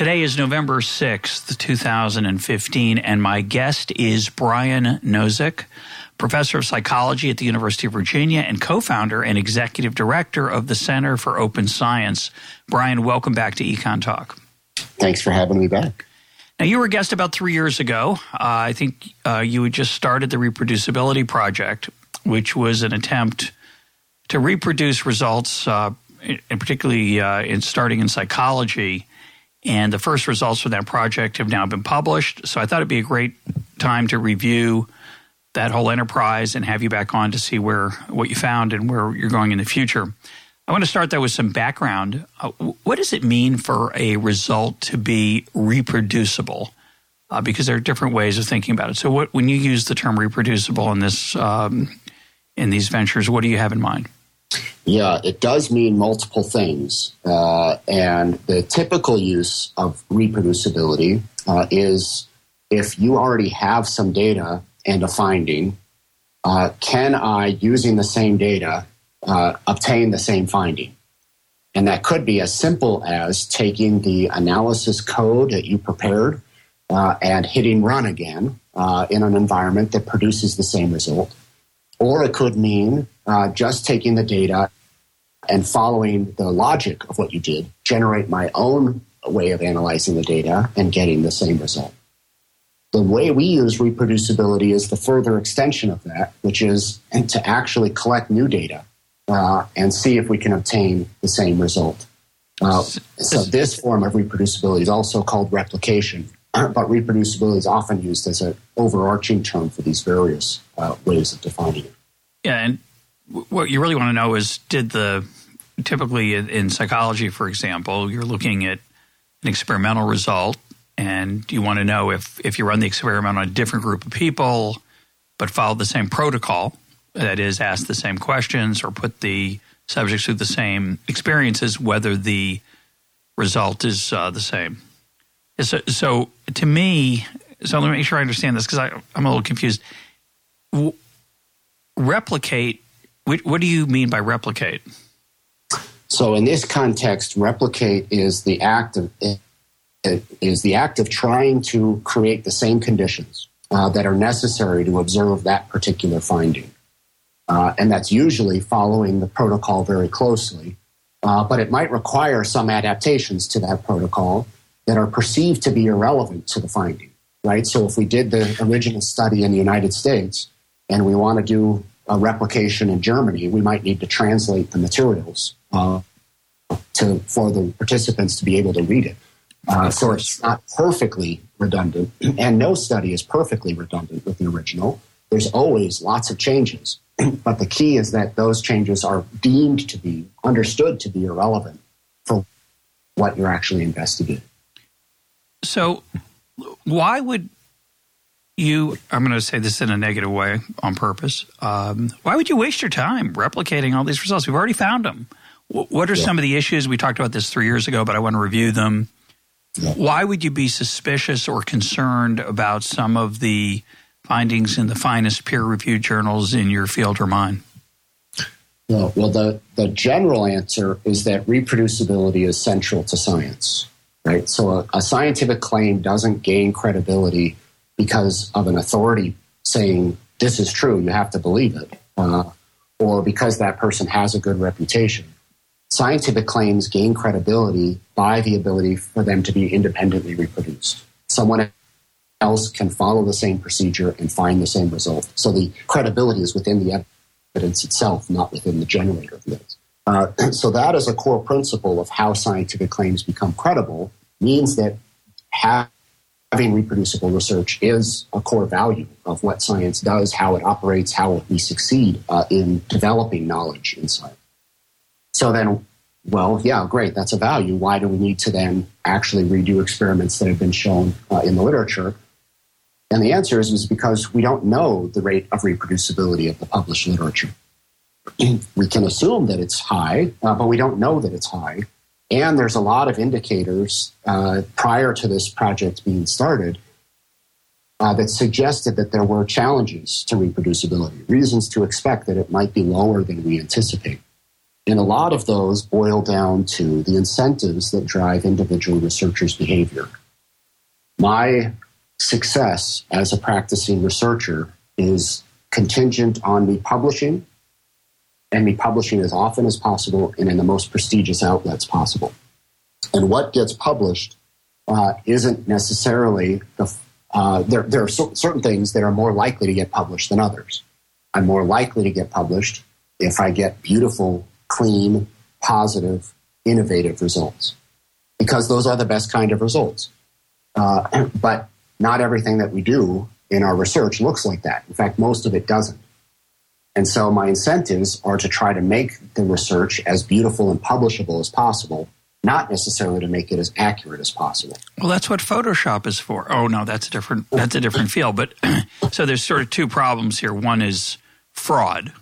Today is November 6th, 2015, and my guest is Brian Nosek, professor of psychology at the University of Virginia and co founder and executive director of the Center for Open Science. Brian, welcome back to EconTalk. Thanks for having me back. Now, you were a guest about three years ago. Uh, I think uh, you had just started the Reproducibility Project, which was an attempt to reproduce results, uh, and particularly uh, in starting in psychology and the first results from that project have now been published. So I thought it'd be a great time to review that whole enterprise and have you back on to see where what you found and where you're going in the future. I want to start though with some background. Uh, what does it mean for a result to be reproducible? Uh, because there are different ways of thinking about it. So, what, when you use the term reproducible in this um, in these ventures, what do you have in mind? Yeah, it does mean multiple things. Uh, and the typical use of reproducibility uh, is if you already have some data and a finding, uh, can I, using the same data, uh, obtain the same finding? And that could be as simple as taking the analysis code that you prepared uh, and hitting run again uh, in an environment that produces the same result. Or it could mean uh, just taking the data and following the logic of what you did, generate my own way of analyzing the data and getting the same result. The way we use reproducibility is the further extension of that, which is to actually collect new data uh, and see if we can obtain the same result. Uh, so this form of reproducibility is also called replication, but reproducibility is often used as an overarching term for these various uh, ways of defining it. Yeah, and what you really want to know is did the typically in psychology, for example, you're looking at an experimental result, and you want to know if if you run the experiment on a different group of people, but follow the same protocol, that is, ask the same questions or put the subjects through the same experiences, whether the result is uh, the same. So, so, to me, so let me make sure I understand this because I'm a little confused. W- replicate what do you mean by replicate? So, in this context, replicate is the act of is the act of trying to create the same conditions uh, that are necessary to observe that particular finding, uh, and that's usually following the protocol very closely. Uh, but it might require some adaptations to that protocol that are perceived to be irrelevant to the finding. Right. So, if we did the original study in the United States and we want to do a replication in Germany, we might need to translate the materials uh, to for the participants to be able to read it. Uh, so it's not perfectly redundant, and no study is perfectly redundant with the original. There's always lots of changes, but the key is that those changes are deemed to be understood to be irrelevant for what you're actually investigating. So, why would you i'm going to say this in a negative way on purpose. Um, why would you waste your time replicating all these results? We've already found them. What are yeah. some of the issues? We talked about this three years ago but i want to review them. Yeah. why would you be suspicious or concerned about some of the findings in the finest peer-reviewed journals in your field or mine? Well, well the, the general answer is that reproducibility is central to science right? So a, a scientific claim doesn't gain credibility because of an authority saying this is true, you have to believe it, uh, or because that person has a good reputation. Scientific claims gain credibility by the ability for them to be independently reproduced. Someone else can follow the same procedure and find the same result. So the credibility is within the evidence itself, not within the generator of evidence. Uh, so that is a core principle of how scientific claims become credible, means that have having reproducible research is a core value of what science does, how it operates, how we succeed uh, in developing knowledge in science. So then, well, yeah, great, that's a value. Why do we need to then actually redo experiments that have been shown uh, in the literature? And the answer is, is because we don't know the rate of reproducibility of the published literature. we can assume that it's high, uh, but we don't know that it's high. And there's a lot of indicators uh, prior to this project being started uh, that suggested that there were challenges to reproducibility, reasons to expect that it might be lower than we anticipate. And a lot of those boil down to the incentives that drive individual researchers' behavior. My success as a practicing researcher is contingent on me publishing and me publishing as often as possible and in the most prestigious outlets possible. And what gets published uh, isn't necessarily the uh, there, there are certain things that are more likely to get published than others. I'm more likely to get published if I get beautiful, clean, positive, innovative results, because those are the best kind of results. Uh, but not everything that we do in our research looks like that. In fact, most of it doesn't. And so my incentives are to try to make the research as beautiful and publishable as possible not necessarily to make it as accurate as possible. Well, that's what Photoshop is for. Oh no, that's a different that's a different field. But so there's sort of two problems here. One is fraud,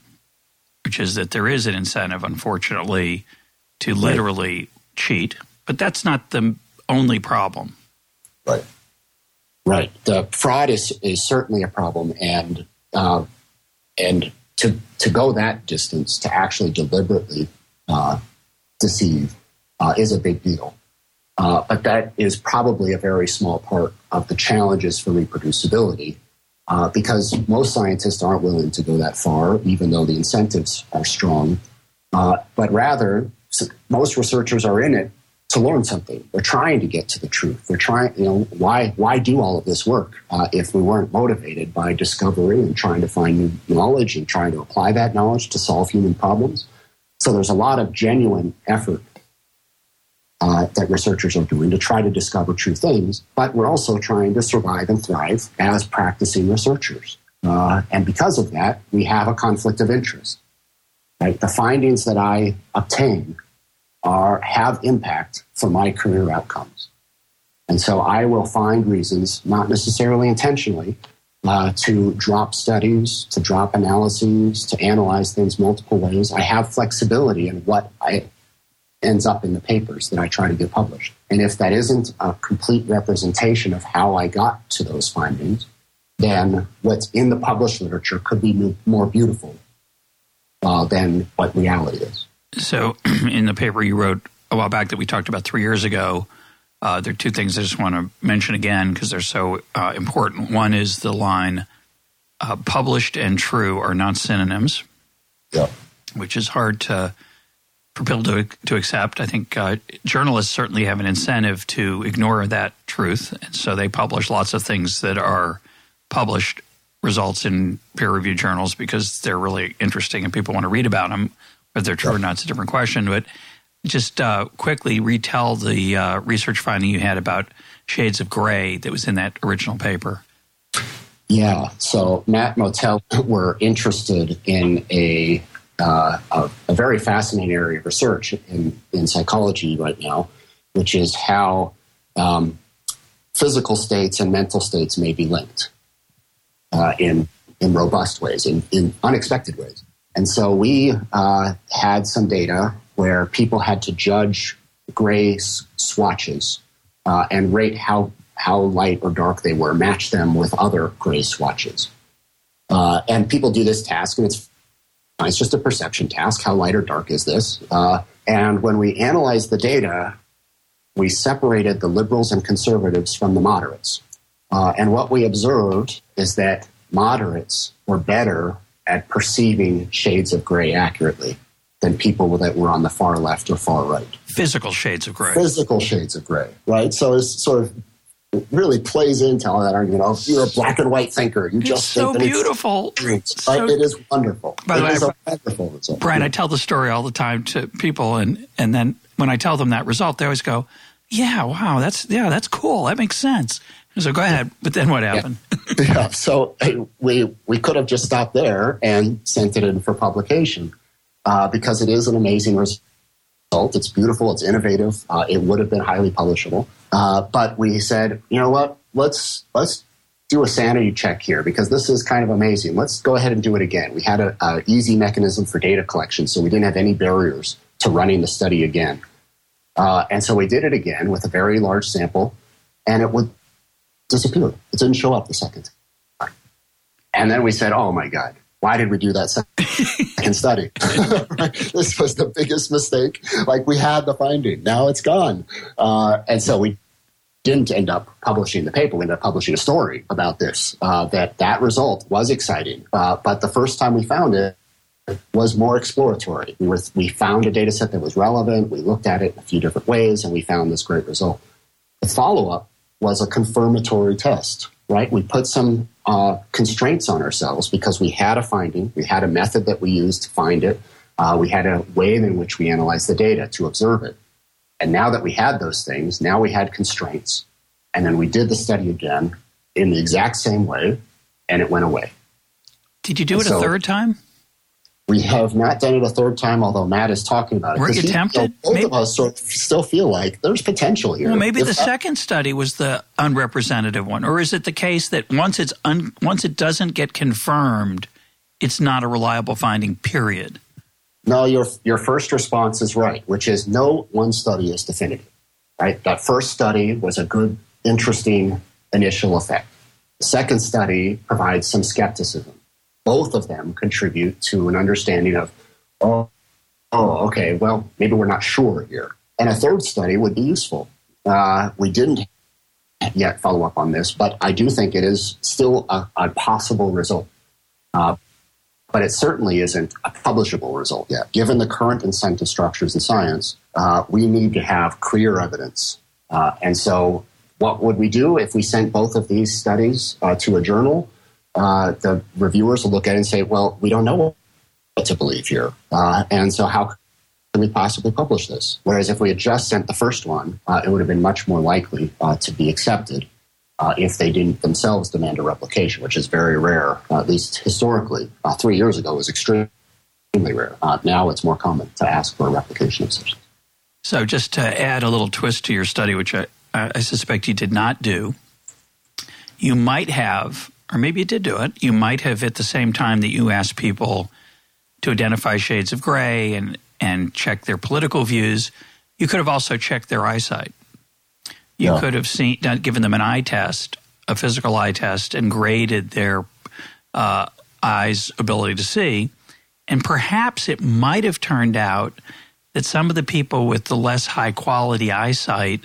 which is that there is an incentive, unfortunately, to literally right. cheat. But that's not the only problem. Right. Right. The fraud is is certainly a problem, and uh, and to to go that distance to actually deliberately uh, deceive uh, is a big deal. Uh, but that is probably a very small part of the challenges for reproducibility uh, because most scientists aren't willing to go that far, even though the incentives are strong. Uh, but rather, most researchers are in it to learn something. They're trying to get to the truth. They're trying, you know, why why do all of this work uh, if we weren't motivated by discovery and trying to find new knowledge and trying to apply that knowledge to solve human problems? So there's a lot of genuine effort uh, that researchers are doing to try to discover true things, but we're also trying to survive and thrive as practicing researchers. Uh, and because of that, we have a conflict of interest. Right? The findings that I obtain are have impact for my career outcomes. And so I will find reasons, not necessarily intentionally, uh, to drop studies, to drop analyses, to analyze things multiple ways. I have flexibility in what I ends up in the papers that I try to get published. And if that isn't a complete representation of how I got to those findings, then what's in the published literature could be more beautiful uh, than what reality is. So, in the paper you wrote a while back that we talked about three years ago, uh, there are two things I just want to mention again because they're so uh, important. One is the line uh, published and true are not synonyms, yeah. which is hard to for people to to accept. I think uh, journalists certainly have an incentive to ignore that truth, and so they publish lots of things that are published results in peer reviewed journals because they're really interesting and people want to read about them. Whether they're true or not, it's a different question. But just uh, quickly retell the uh, research finding you had about shades of gray that was in that original paper. Yeah, so Matt Motyl were interested in a uh, a, a, very fascinating area of research in, in psychology right now, which is how um, physical states and mental states may be linked uh, in, in robust ways, in, in unexpected ways. And so we uh, had some data where people had to judge gray swatches uh, and rate how, how light or dark they were, match them with other gray swatches. Uh, and people do this task, and it's it's just a perception task. How light or dark is this? Uh, and when we analyzed the data, we separated the liberals and conservatives from the moderates. Uh, and what we observed is that moderates were better at perceiving shades of gray accurately than people that were on the far left or far right. Physical shades of gray. Physical shades of gray, right? So it's sort of it really plays into all that argument. Oh, you're a black and white thinker. You it's just so beautiful. It's, so, right? it is wonderful. By the way, wonderful result. Brian, I tell the story all the time to people, and and then when I tell them that result, they always go, "Yeah, wow, that's yeah, that's cool. That makes sense." So go ahead, but then what happened? Yeah. yeah. So we we could have just stopped there and sent it in for publication uh, because it is an amazing result. It's beautiful. It's innovative. Uh, it would have been highly publishable. Uh, but we said, you know what? Let's let's do a sanity check here because this is kind of amazing. Let's go ahead and do it again. We had an easy mechanism for data collection, so we didn't have any barriers to running the study again. Uh, and so we did it again with a very large sample, and it would disappear. It didn't show up the second time. And then we said, oh my God, why did we do that second study? this was the biggest mistake. Like we had the finding, now it's gone. Uh, and so we didn't end up publishing the paper. We ended up publishing a story about this. Uh, that that result was exciting, uh, but the first time we found it was more exploratory. We were we found a data set that was relevant. We looked at it in a few different ways, and we found this great result. The follow up was a confirmatory test. Right, we put some uh, constraints on ourselves because we had a finding, we had a method that we used to find it, uh, we had a way in which we analyzed the data to observe it. And now that we had those things, now we had constraints. And then we did the study again in the exact same way, and it went away. Did you do and it so a third time? We have not done it a third time, although Matt is talking about it. Were you tempted? both maybe, of us sort of still feel like there's potential here. Well, maybe if the that, second study was the unrepresentative one, or is it the case that once it's un, once it doesn't get confirmed, it's not a reliable finding? Period. No, your your first response is right, which is no one study is definitive. Right? That first study was a good, interesting initial effect. The second study provides some skepticism. Both of them contribute to an understanding of, oh, oh, okay, well, maybe we're not sure here. And a third study would be useful. Uh, we didn't yet follow up on this, but I do think it is still a, a possible result. Uh, but it certainly isn't a publishable result yet. Given the current incentive structures in science, uh, we need to have clear evidence. Uh, and so, what would we do if we sent both of these studies uh, to a journal? Uh, the reviewers will look at it and say, well, we don't know what to believe here. Uh, and so, how can we possibly publish this? Whereas if we had just sent the first one, uh, it would have been much more likely to be accepted uh, if they didn't themselves demand a replication, which is very rare, uh, at least historically. Uh, three years ago was extremely rare. Uh, now it's more common to ask for a replication of such. So, just to add a little twist to your study, which I, I suspect you did not do, you might have, or maybe you did do it, you might have at the same time that you asked people to identify shades of gray and, and check their political views, you could have also checked their eyesight. You yeah. could have seen, given them an eye test, a physical eye test, and graded their uh, eyes' ability to see. And perhaps it might have turned out that some of the people with the less high quality eyesight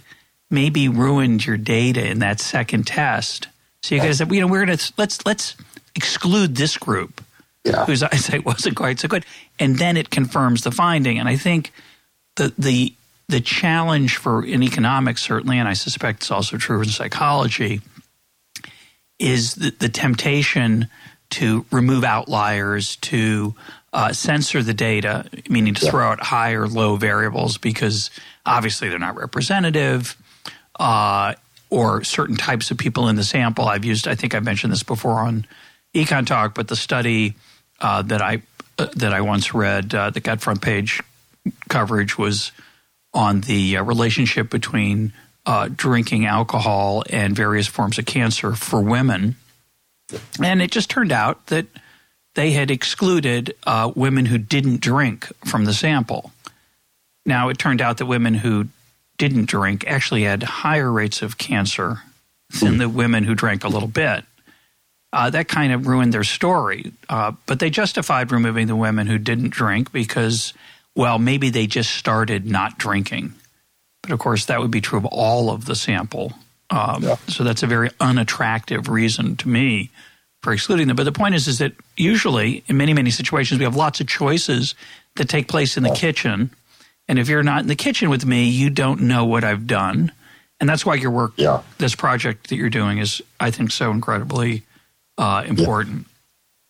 maybe ruined your data in that second test. So you guys said, you know, we're going to let's let's exclude this group yeah. whose eyesight wasn't quite so good, and then it confirms the finding. And I think the the the challenge for in economics certainly, and I suspect it's also true in psychology, is the, the temptation to remove outliers, to uh, censor the data, meaning to yeah. throw out high or low variables because obviously they're not representative, uh, or certain types of people in the sample. I've used, I think I mentioned this before on EconTalk, but the study uh, that I uh, that I once read uh, that got front page coverage was on the uh, relationship between uh, drinking alcohol and various forms of cancer for women. And it just turned out that they had excluded uh, women who didn't drink from the sample. Now, it turned out that women who didn't drink actually had higher rates of cancer than the women who drank a little bit. Uh, that kind of ruined their story. Uh, but they justified removing the women who didn't drink because well, maybe they just started not drinking. But of course, that would be true of all of the sample. Um, yeah. So that's a very unattractive reason to me for excluding them. But the point is, is that usually in many, many situations, we have lots of choices that take place in the yeah. kitchen. And if you're not in the kitchen with me, you don't know what I've done. And that's why your work, yeah. this project that you're doing, is, I think, so incredibly uh, important.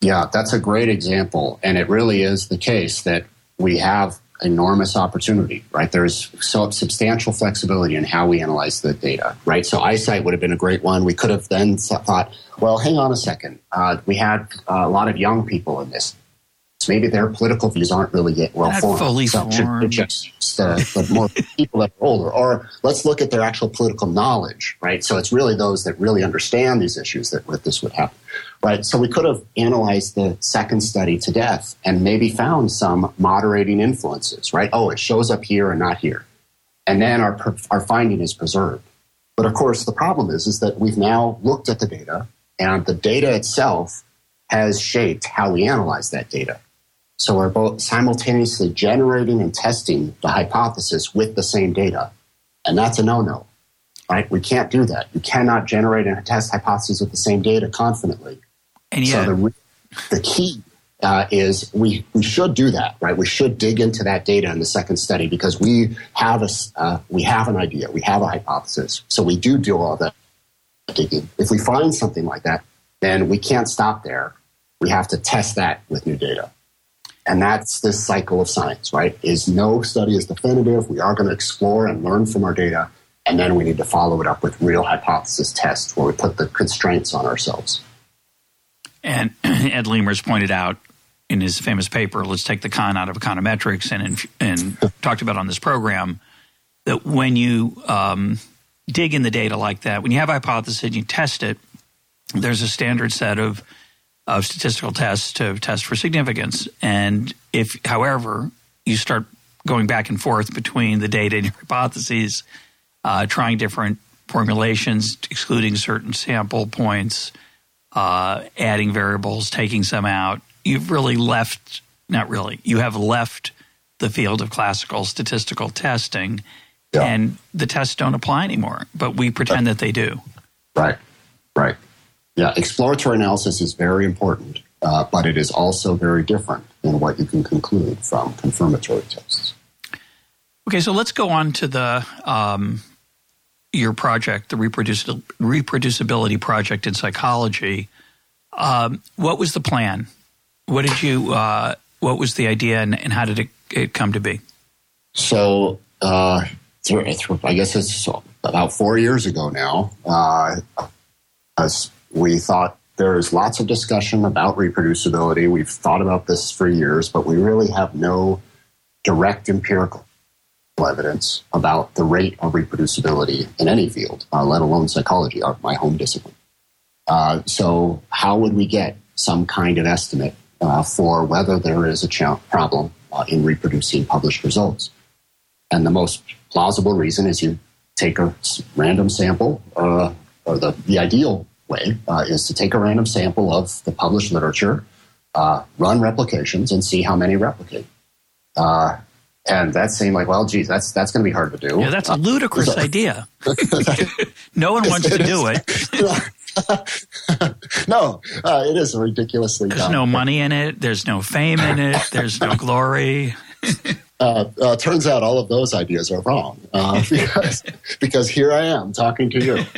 Yeah. yeah, that's a great example. And it really is the case that we have enormous opportunity, right? There's so substantial flexibility in how we analyze the data, right? So eyesight would have been a great one. We could have then thought, well, hang on a second. Uh, we had a lot of young people in this maybe their political views aren't really yet well Not formed. fully so formed. just uh, the more people that are older. Or let's look at their actual political knowledge, right? So it's really those that really understand these issues that, that this would happen, right? So we could have analyzed the second study to death and maybe found some moderating influences, right? Oh, it shows up here and not here, and then our our finding is preserved. But of course, the problem is is that we've now looked at the data, and the data itself has shaped how we analyze that data. So we're both simultaneously generating and testing the hypothesis with the same data. And that's a no no, right? We can't do that. You cannot generate and test hypotheses with the same data confidently. And So the, the key uh, is we, we should do that, right? We should dig into that data in the second study because we have a, uh, we have an idea, we have a hypothesis. So we do do all that digging. If we find something like that, then we can't stop there. We have to test that with new data. And that's this cycle of science, right? Is no study is definitive. We are going to explore and learn from our data. And then we need to follow it up with real hypothesis tests where we put the constraints on ourselves. and Ed Leamer's pointed out in his famous paper, "Let's take the con out of econometrics," and and talked about on this program that when you um, dig in the data like that, when you have a hypothesis and you test it, there's a standard set of of statistical tests to test for significance. And if, however, you start going back and forth between the data and your hypotheses, uh, trying different formulations, excluding certain sample points, uh, adding variables, taking some out, you've really left, not really, you have left the field of classical statistical testing. Yeah. And the tests don't apply anymore, but we pretend that they do. Right, right. Yeah, exploratory analysis is very important, uh, but it is also very different than what you can conclude from confirmatory tests. Okay, so let's go on to the um, your project, the reproduci- reproducibility project in psychology. Um, what was the plan? What did you? Uh, what was the idea, and, and how did it, it come to be? So, uh, through, through, I guess it's about four years ago now. Uh, as we thought there's lots of discussion about reproducibility. We've thought about this for years, but we really have no direct empirical evidence about the rate of reproducibility in any field, uh, let alone psychology, our, my home discipline. Uh, so, how would we get some kind of estimate uh, for whether there is a ch- problem uh, in reproducing published results? And the most plausible reason is you take a random sample, uh, or the, the ideal way uh, is to take a random sample of the published literature, uh, run replications, and see how many replicate. Uh, and that seemed like, well, geez, that's that's going to be hard to do. Yeah, that's a ludicrous idea. no one wants to do it. no, uh, it is ridiculously There's dumb. no money in it. There's no fame in it. There's no glory. Uh, uh, turns out all of those ideas are wrong uh, because, because here I am talking to you.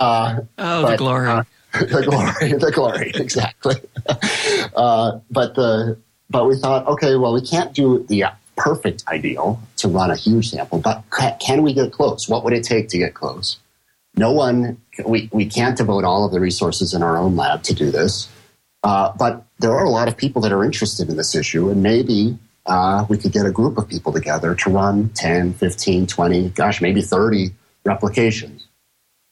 Uh, Oh, the glory. uh, the glory, the glory, exactly. Uh, but the but we thought, okay, well, we can't do the uh, perfect ideal to run a huge sample, but can we get close? What would it take to get close? No one, we, we can't devote all of the resources in our own lab to do this. Uh, but there are a lot of people that are interested in this issue, and maybe uh, we could get a group of people together to run 10, 15, 20, gosh, maybe 30 replications.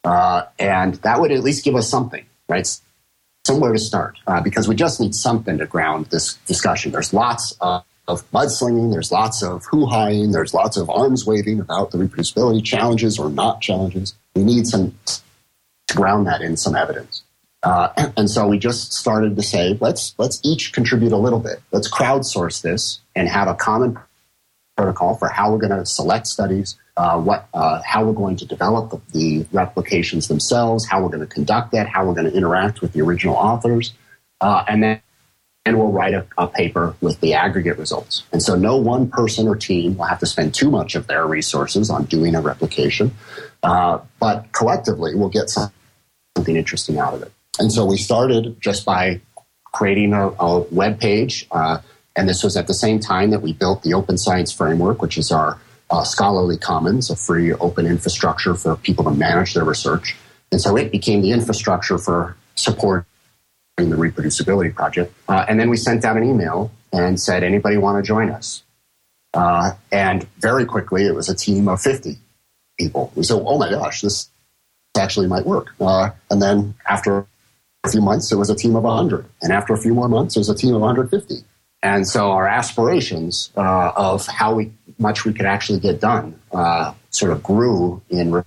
Uh, and that would at least give us something, right? Somewhere to start, uh, because we just need something to ground this discussion. There's lots of, of mudslinging, there's lots of hoo-haing, there's lots of arms waving about the reproducibility challenges or not challenges. We need some to ground that in some evidence. Uh, and so we just started to say, let's let's each contribute a little bit. Let's crowdsource this and have a common protocol for how we're going to select studies, uh, what, uh, how we're going to develop the, the replications themselves, how we're going to conduct that, how we're going to interact with the original authors, uh, and then and we'll write a, a paper with the aggregate results. And so no one person or team will have to spend too much of their resources on doing a replication, uh, but collectively we'll get some, something interesting out of it. And so we started just by creating a, a web page, uh, and this was at the same time that we built the Open Science Framework, which is our uh, scholarly commons, a free open infrastructure for people to manage their research. And so it became the infrastructure for supporting the reproducibility project. Uh, and then we sent out an email and said, anybody want to join us? Uh, and very quickly, it was a team of 50 people. We said, oh my gosh, this actually might work. Uh, and then after a few months, it was a team of 100. And after a few more months, it was a team of 150. And so our aspirations uh, of how we, much we could actually get done uh, sort of grew in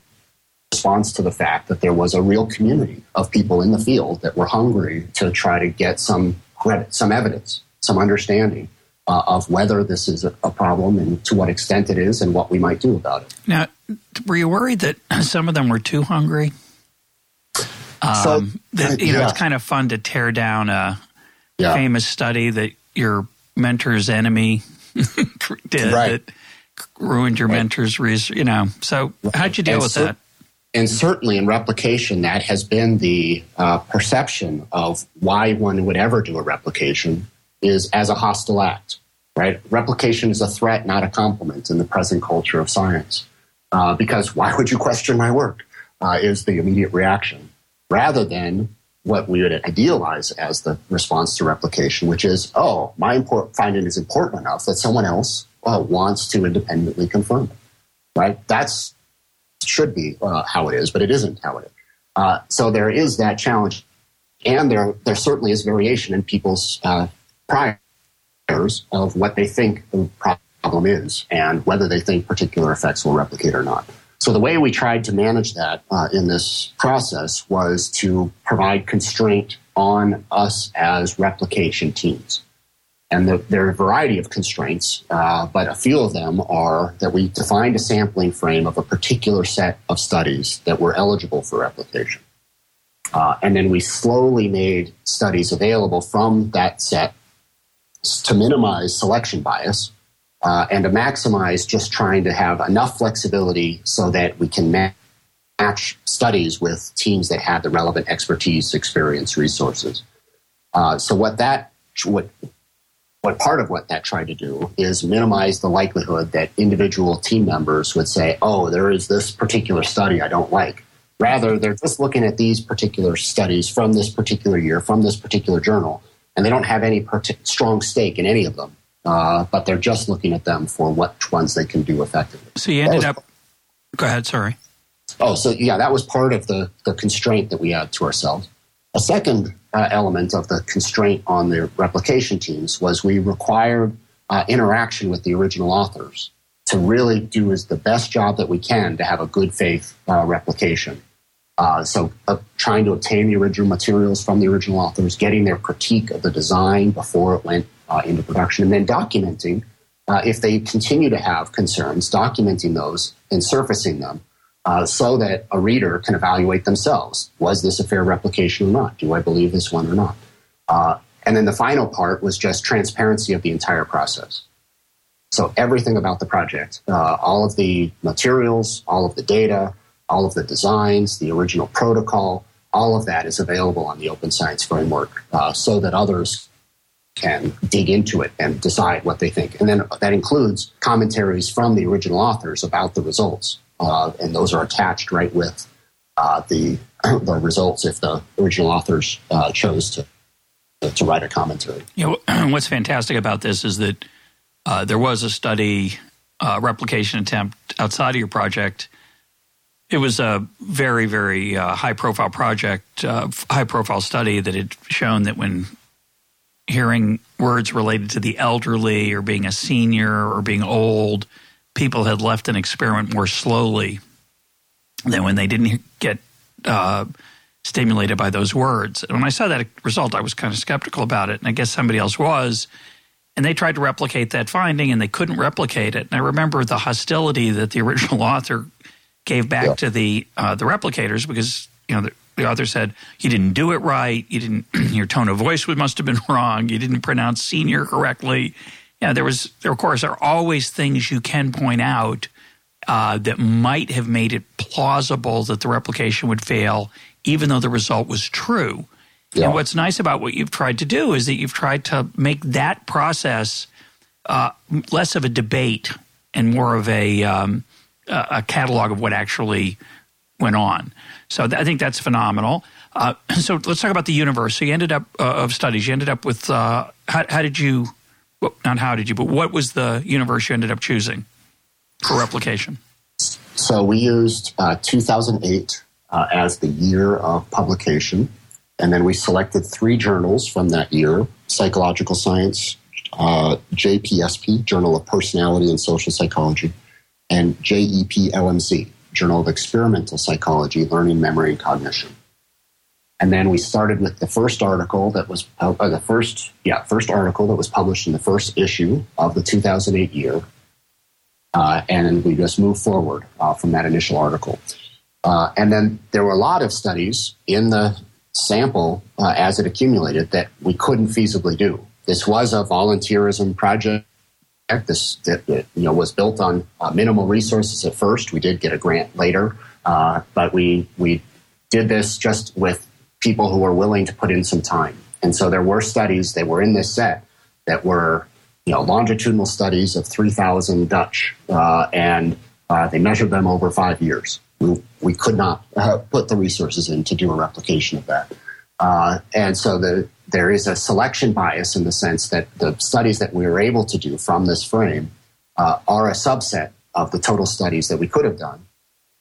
response to the fact that there was a real community of people in the field that were hungry to try to get some credit, some evidence, some understanding uh, of whether this is a, a, problem and to what extent it is and what we might do about it. Now, were you worried that some of them were too hungry? Um, so, that, you know, yeah. it's kind of fun to tear down a yeah. famous study that your mentor's enemy did right. that ruined your right. mentor's research. You know, so how'd you deal and with that? And certainly in replication, that has been the uh, perception of why one would ever do a replication is as a hostile act, right? Replication is a threat, not a compliment in the present culture of science. Uh, because why would you question my work? Uh, is the immediate reaction, rather than what we would idealize as the response to replication, which is, oh, my import- finding is important enough that someone else uh, wants to independently confirm it, right? That's should be uh, how it is, but it isn't how it is. Uh, so there is that challenge, and there there certainly is variation in people's uh, priors of what they think the problem is and whether they think particular effects will replicate or not. So the way we tried to manage that uh, in this process was to provide constraint on us as replication teams. And the, there are a variety of constraints, uh, but a few of them are that we defined a sampling frame of a particular set of studies that were eligible for replication. Uh, and then we slowly made studies available from that set to minimize selection bias uh, and to maximize just trying to have enough flexibility so that we can match studies with teams that have the relevant expertise, experience, resources. Uh, so what that what what part of what that tried to do is minimize the likelihood that individual team members would say, "Oh, there is this particular study I don't like." Rather, they're just looking at these particular studies from this particular year, from this particular journal, and they don't have any strong stake in any of them uh, but they're just looking at them for which ones they can do effectively. So you ended was, up. Go ahead. Sorry. Oh, so yeah, that was part of the the constraint that we had to ourselves. A second uh, element of the constraint on the replication teams was we required uh, interaction with the original authors to really do as the best job that we can to have a good faith uh, replication. Uh, so, uh, trying to obtain the original materials from the original authors, getting their critique of the design before it went uh, into production, and then documenting uh, if they continue to have concerns, documenting those and surfacing them uh, so that a reader can evaluate themselves. Was this a fair replication or not? Do I believe this one or not? Uh, and then the final part was just transparency of the entire process. So everything about the project, uh, all of the materials, all of the data, all of the designs, the original protocol, all of that is available on the Open Science Framework uh, so that others can dig into it and decide what they think. And then that includes commentaries from the original authors about the results. Uh, and those are attached right with uh, the, the results if the original authors uh, chose to, to write a commentary. You know, what's fantastic about this is that uh, there was a study, uh, replication attempt outside of your project. It was a very, very uh, high profile project, high profile study that had shown that when hearing words related to the elderly or being a senior or being old, people had left an experiment more slowly than when they didn't get uh, stimulated by those words. And when I saw that result, I was kind of skeptical about it, and I guess somebody else was. And they tried to replicate that finding, and they couldn't replicate it. And I remember the hostility that the original author gave back yeah. to the uh, the replicators because you know the author said you didn't do it right. You didn't. your tone of voice must have been wrong. You didn't pronounce senior correctly. Yeah, there was. There, of course, are always things you can point out uh, that might have made it plausible that the replication would fail, even though the result was true. Yeah. And what's nice about what you've tried to do is that you've tried to make that process uh, less of a debate and more of a um, a catalog of what actually went on. So th- I think that's phenomenal. Uh, so let's talk about the university. You ended up uh, of studies. You ended up with uh, how, how, did you well, not how did you, but what was the universe you ended up choosing for replication? So we used uh, 2008 uh, as the year of publication. And then we selected three journals from that year Psychological Science, uh, JPSP, Journal of Personality and Social Psychology, and JEPLMC, Journal of Experimental Psychology, Learning, Memory, and Cognition. And then we started with the first article that was uh, the first, yeah, first article that was published in the first issue of the 2008 year, uh, and we just moved forward uh, from that initial article. Uh, and then there were a lot of studies in the sample uh, as it accumulated that we couldn't feasibly do. This was a volunteerism project. This you know was built on uh, minimal resources at first. We did get a grant later, uh, but we we did this just with people who were willing to put in some time. And so there were studies that were in this set that were you know longitudinal studies of 3,000 Dutch, uh, and uh, they measured them over five years we, we could not uh, put the resources in to do a replication of that. Uh, and so the, there is a selection bias in the sense that the studies that we were able to do from this frame uh, are a subset of the total studies that we could have done.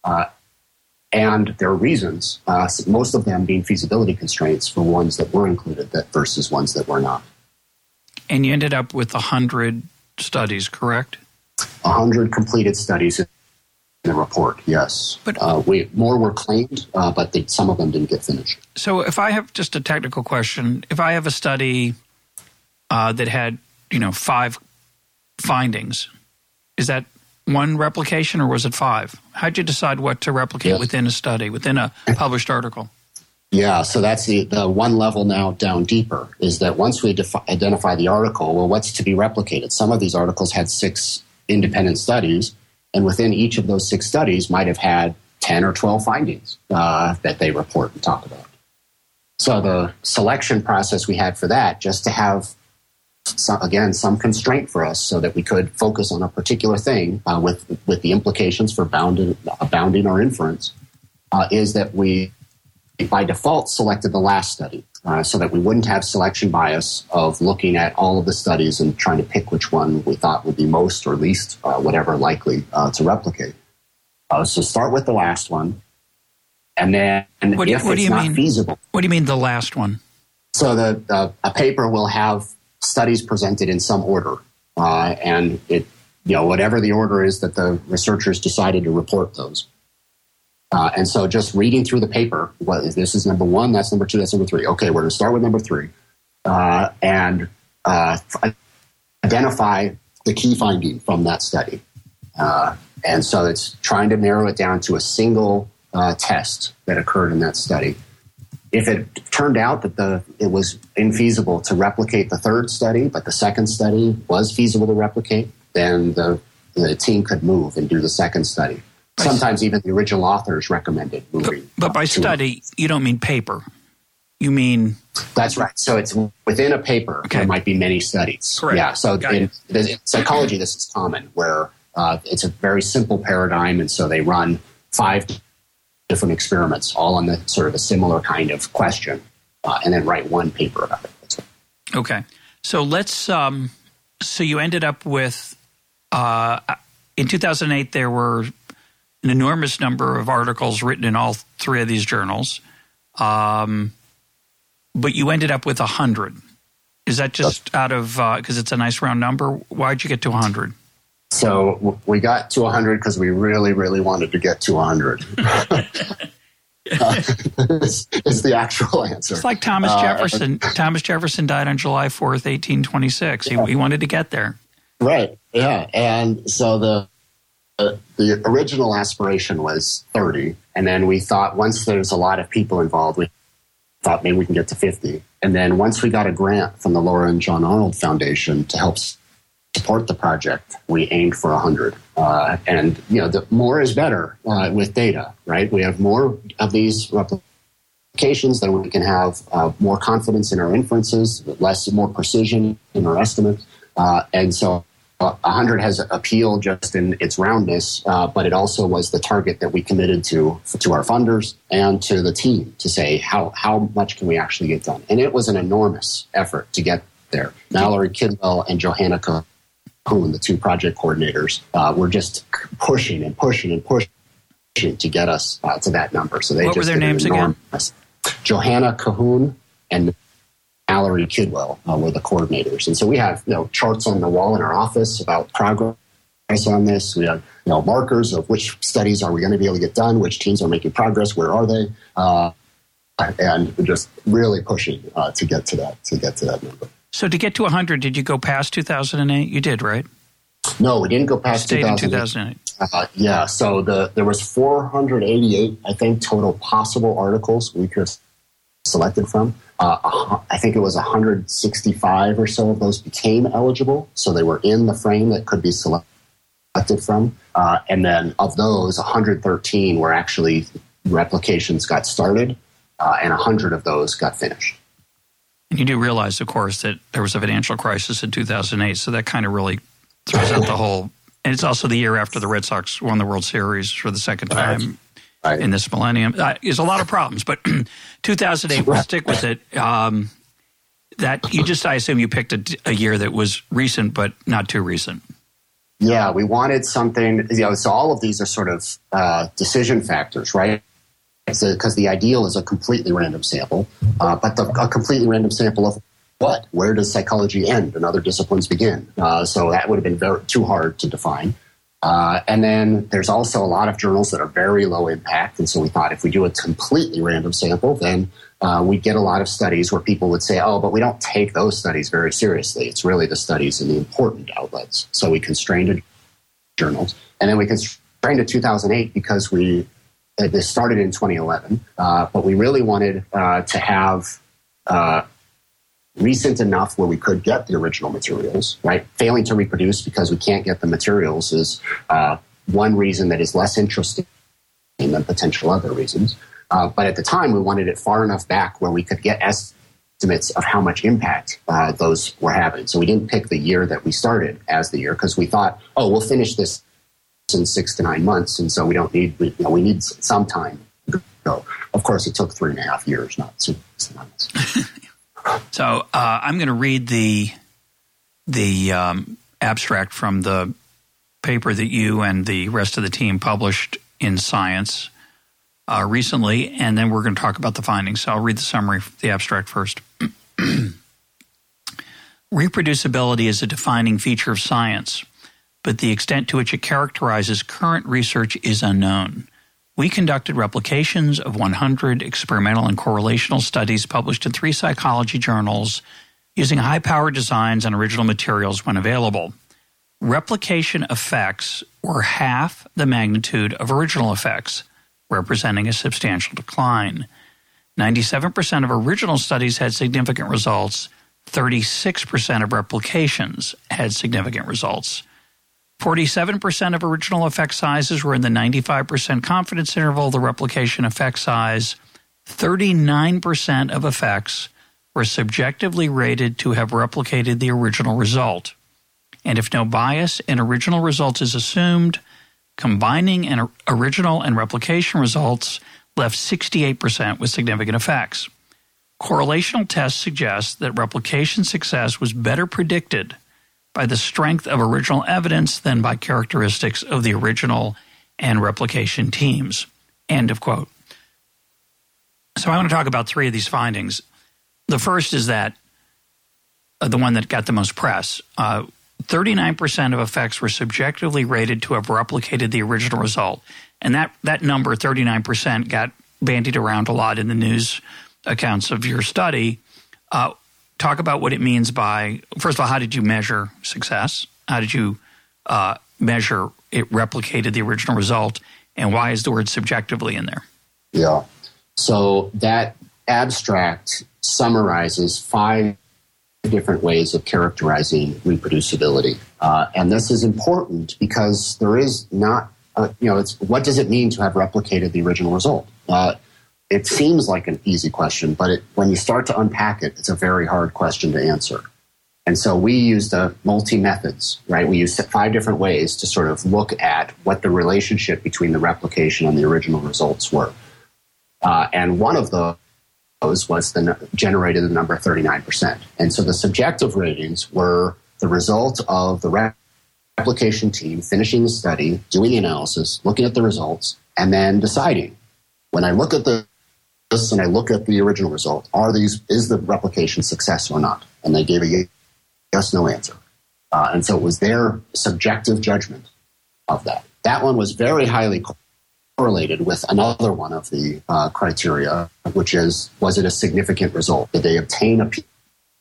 Uh, and there are reasons, uh, most of them being feasibility constraints for ones that were included that versus ones that were not. And you ended up with 100 studies, correct? 100 completed studies the report, yes. But uh, we more were claimed, uh, but they, some of them didn't get finished. So, if I have just a technical question, if I have a study uh, that had you know five findings, is that one replication or was it five? How'd you decide what to replicate yes. within a study, within a published article? Yeah, so that's the, the one level now down deeper is that once we defi- identify the article, well, what's to be replicated? Some of these articles had six independent studies and within each of those six studies might have had 10 or 12 findings uh, that they report and talk about. So the selection process we had for that, just to have, some, again, some constraint for us so that we could focus on a particular thing uh, with, with the implications for bounding, bounding our inference, uh, is that we, by default, selected the last study uh, so that we wouldn't have selection bias of looking at all of the studies and trying to pick which one we thought would be most or least, uh, whatever, likely uh, to replicate. Uh, so start with the last one, and then what do, if what it's not mean? feasible. What do you mean the last one? So the, a paper will have studies presented in some order, uh, and it you know whatever the order is that the researchers decided to report those. Uh, and so just reading through the paper, this is number one, that's number two, that's number three. Okay, we're going to start with number three uh, and uh, identify the key finding from that study. Uh, and so it's trying to narrow it down to a single uh, test that occurred in that study. If it turned out that the it was infeasible to replicate the third study, but the second study was feasible to replicate, then the, the team could move and do the second study. Sometimes even the original authors recommended moving. But, but by study, you don't mean paper. You mean that's right. So it's within a paper. Okay. There might be many studies. Correct. Yeah. So in, in, psychology, this is common, where uh, it's a very simple paradigm, and so they run five different experiments, all on the sort of a similar kind of question, uh, and then write one paper about it. Okay. So let's. Um, so you ended up with. Uh, in 2008, there were an enormous number of articles written in all three of these journals, um, but you ended up with a hundred. Is that just out of because uh, it's a nice round number? Why'd you get to hundred? So we got to 100 because we really, really wanted to get to 100. uh, is, is the actual answer. It's like Thomas uh, Jefferson. Uh, Thomas Jefferson died on July 4th, 1826. Yeah. He, he wanted to get there. Right. Yeah. And so the the original aspiration was 30. And then we thought once there's a lot of people involved, we thought maybe we can get to 50. And then once we got a grant from the Laura and John Arnold Foundation to help support the project, we aimed for 100. Uh, and, you know, the more is better uh, with data, right? We have more of these replications, then we can have uh, more confidence in our inferences, less, more precision in our estimates. Uh, and so 100 has appeal just in its roundness, uh, but it also was the target that we committed to to our funders and to the team to say how how much can we actually get done. And it was an enormous effort to get there. Mallory Kidwell and Johanna Cahoon, the two project coordinators, uh, were just pushing and pushing and pushing to get us uh, to that number. So they what just were their names again? Johanna Cahoon and Mallory Kidwell uh, were the coordinators. And so we have you know charts on the wall in our office about progress on this. We have you know markers of which studies are we going to be able to get done, which teams are making progress, where are they, uh, and just really pushing uh, to get to that to get to that number. So to get to 100, did you go past 2008? You did, right? No, we didn't go past Stayed 2008. in 2008. Uh, yeah, so the there was 488, I think, total possible articles we could have selected from. Uh, I think it was 165 or so of those became eligible, so they were in the frame that could be selected from. Uh, and then of those, 113 were actually replications got started, uh, and 100 of those got finished. And you do realize, of course, that there was a financial crisis in 2008, so that kind of really throws out the whole. And it's also the year after the Red Sox won the World Series for the second time Right. in this millennium. Uh, there's a lot of problems, but 2008, we'll stick with it. Um, that you just, I assume you picked a, a year that was recent, but not too recent. Yeah, we wanted something. You know, so all of these are sort of uh, decision factors, right? Because the ideal is a completely random sample, uh, but the, a completely random sample of what? Where does psychology end and other disciplines begin? Uh, so that would have been very, too hard to define. Uh, and then there's also a lot of journals that are very low impact. And so we thought if we do a completely random sample, then uh, we'd get a lot of studies where people would say, oh, but we don't take those studies very seriously. It's really the studies in the important outlets. So we constrained journals. And then we constrained to 2008 because we, uh, this started in 2011, uh, but we really wanted uh, to have recent enough where we could get the original materials, right? Failing to reproduce because we can't get the materials is uh, one reason that is less interesting than potential other reasons. Uh, but at the time, we wanted it far enough back where we could get estimates of how much impact uh, those were having. So we didn't pick the year that we started as the year because we thought, oh, we'll finish this in six to nine months, and so we don't need we, you know, we need some time. So of course, it took three and a half years, not six months. So uh, I'm going to read the the um, abstract from the paper that you and the rest of the team published in Science uh, recently, and then we're going to talk about the findings. So I'll read the summary, the abstract first. Reproducibility is a defining feature of science, but the extent to which it characterizes current research is unknown. We conducted replications of 100 experimental and correlational studies published in three psychology journals using high powered designs and original materials when available. Replication effects were half the magnitude of original effects, representing a substantial decline. 97% of original studies had significant results, 36% of replications had significant results. 47% of original effect sizes were in the 95% confidence interval. The replication effect size, 39% of effects were subjectively rated to have replicated the original result. And if no bias in original results is assumed, combining an original and replication results left 68% with significant effects. Correlational tests suggest that replication success was better predicted by the strength of original evidence than by characteristics of the original and replication teams. End of quote. So I want to talk about three of these findings. The first is that uh, the one that got the most press. Uh, 39% of effects were subjectively rated to have replicated the original result. And that, that number, 39%, got bandied around a lot in the news accounts of your study. Uh, talk about what it means by, first of all, how did you measure success? How did you uh, measure it replicated the original result? And why is the word subjectively in there? Yeah. So that abstract summarizes five different ways of characterizing reproducibility. Uh, and this is important because there is not, uh, you know, it's what does it mean to have replicated the original result? It seems like an easy question, but it, when you start to unpack it, it's a very hard question to answer. And so we used a multi methods, right? We used five different ways to sort of look at what the relationship between the replication and the original results were. Uh, and one of those was the generated the number 39%. And so the subjective ratings were the result of the replication team finishing the study, doing the analysis, looking at the results, and then deciding. When I look at the this and I look at the original result, are these is the replication success or not? And they gave a yes no answer. Uh, and so it was their subjective judgment of that. That one was very highly correlated with another one of the uh, criteria, which is was it a significant result? Did they obtain a p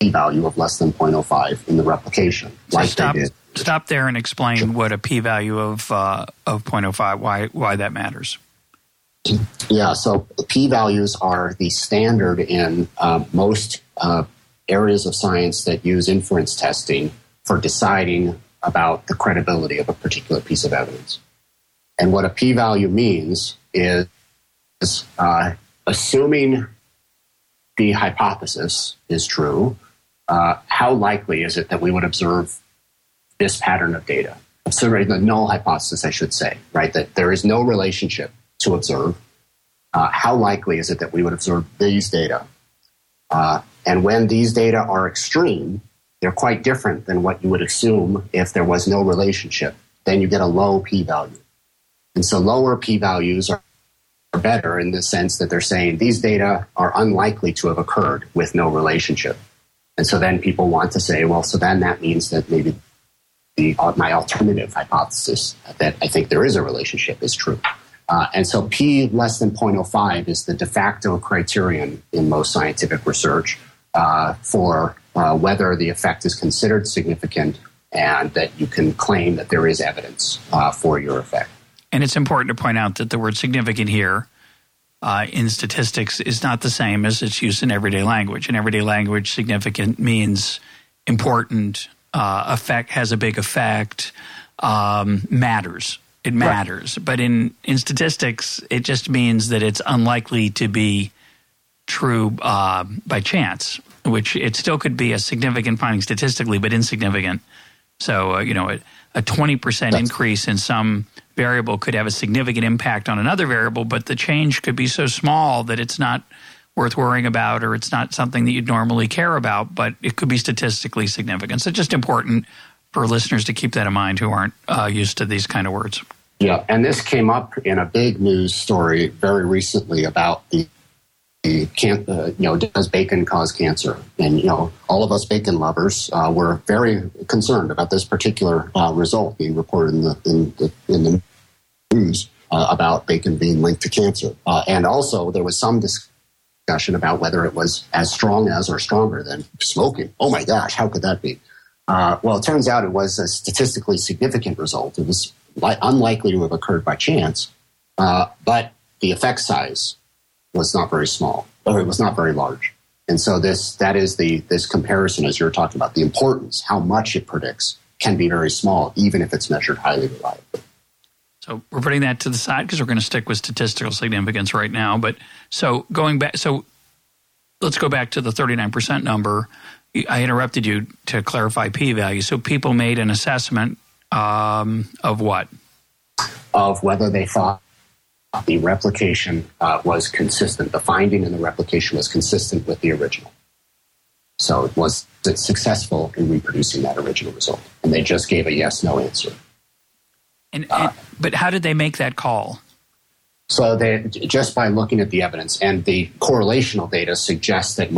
value of less than 0.05 in the replication, so like stop, they did? Stop there and explain sure. what a p value of uh, of 0.05 why why that matters. Yeah, so p values are the standard in uh, most uh, areas of science that use inference testing for deciding about the credibility of a particular piece of evidence. And what a p value means is uh, assuming the hypothesis is true, uh, how likely is it that we would observe this pattern of data? Assuming the null hypothesis, I should say, right? That there is no relationship to observe. Uh, how likely is it that we would observe these data? Uh, and when these data are extreme, they're quite different than what you would assume if there was no relationship. Then you get a low p value. And so lower p values are, better in the sense that they're saying these data are unlikely to have occurred with no relationship. And so then people want to say, well, so then that means that maybe the, my alternative hypothesis that I think there is a relationship is true. Uh, and so p less than 0.05 is the de facto criterion in most scientific research uh, for uh, whether the effect is considered significant and that you can claim that there is evidence uh, for your effect. And it's important to point out that the word significant here uh, in statistics is not the same as it's used in everyday language. In everyday language, significant means important, uh, effect has a big effect, um, matters. It matters. Right. But in, in statistics, it just means that it's unlikely to be true uh, by chance, which it still could be a significant finding statistically, but insignificant. So, uh, you know, a, a 20% increase in some variable could have a significant impact on another variable, but the change could be so small that it's not worth worrying about or it's not something that you'd normally care about, but it could be statistically significant. So just important for listeners to keep that in mind who aren't uh, used to these kind of words. Yeah, and this came up in a big news story very recently about the the can, uh, you know, does bacon cause cancer? And, you know, all of us bacon lovers uh, were very concerned about this particular uh, result being reported in the, in the, in the news uh, about bacon being linked to cancer. Uh, and also, there was some discussion about whether it was as strong as or stronger than smoking. Oh my gosh, how could that be? Uh, well, it turns out it was a statistically significant result. It was li- unlikely to have occurred by chance, but the effect size was not very small, or it was not very large. And so this that is the this comparison as you're talking about the importance, how much it predicts can be very small, even if it's measured highly reliably. So we're putting that to the side because we're going to stick with statistical significance right now. But so going back, so let's go back to the 39% number. I interrupted you to clarify p value. So people made an assessment um, of what? Of whether they thought the replication uh, was consistent. The finding in the replication was consistent with the original. So it was successful in reproducing that original result. And they just gave a yes no answer. And, uh, but how did they make that call? So they just by looking at the evidence and the correlational data suggests that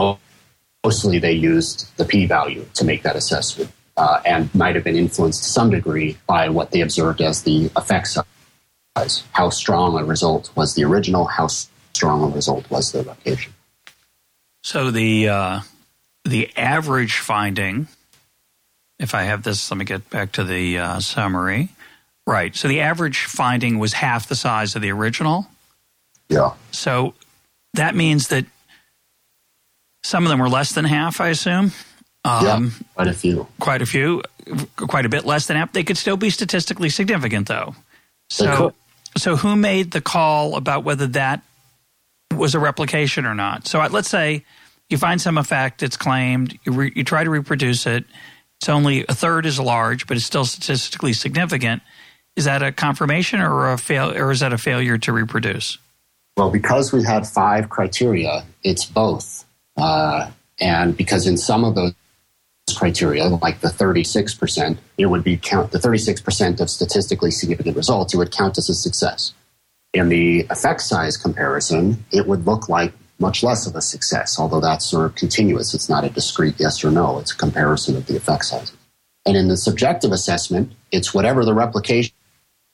mostly they used the p value to make that assessment uh, and might have been influenced to some degree by what they observed as the effect size how strong a result was the original, how strong a result was the replication. So the uh, the average finding, if I have this, let me get back to the uh, summary. Right. So the average finding was half the size of the original. Yeah. So that means that some of them were less than half, I assume. Um, yeah, quite a few. Quite a few. Quite a bit less than half. They could still be statistically significant, though. So, so who made the call about whether that was a replication or not? So let's say you find some effect, it's claimed, you, re, you try to reproduce it, it's only a third as large, but it's still statistically significant. Is that a confirmation or a fail, or is that a failure to reproduce? Well, because we had five criteria, it's both. Uh, and because in some of those criteria, like the 36%, it would be count the 36% of statistically significant results, it would count as a success. In the effect size comparison, it would look like much less of a success, although that's sort of continuous. It's not a discrete yes or no, it's a comparison of the effect sizes. And in the subjective assessment, it's whatever the replication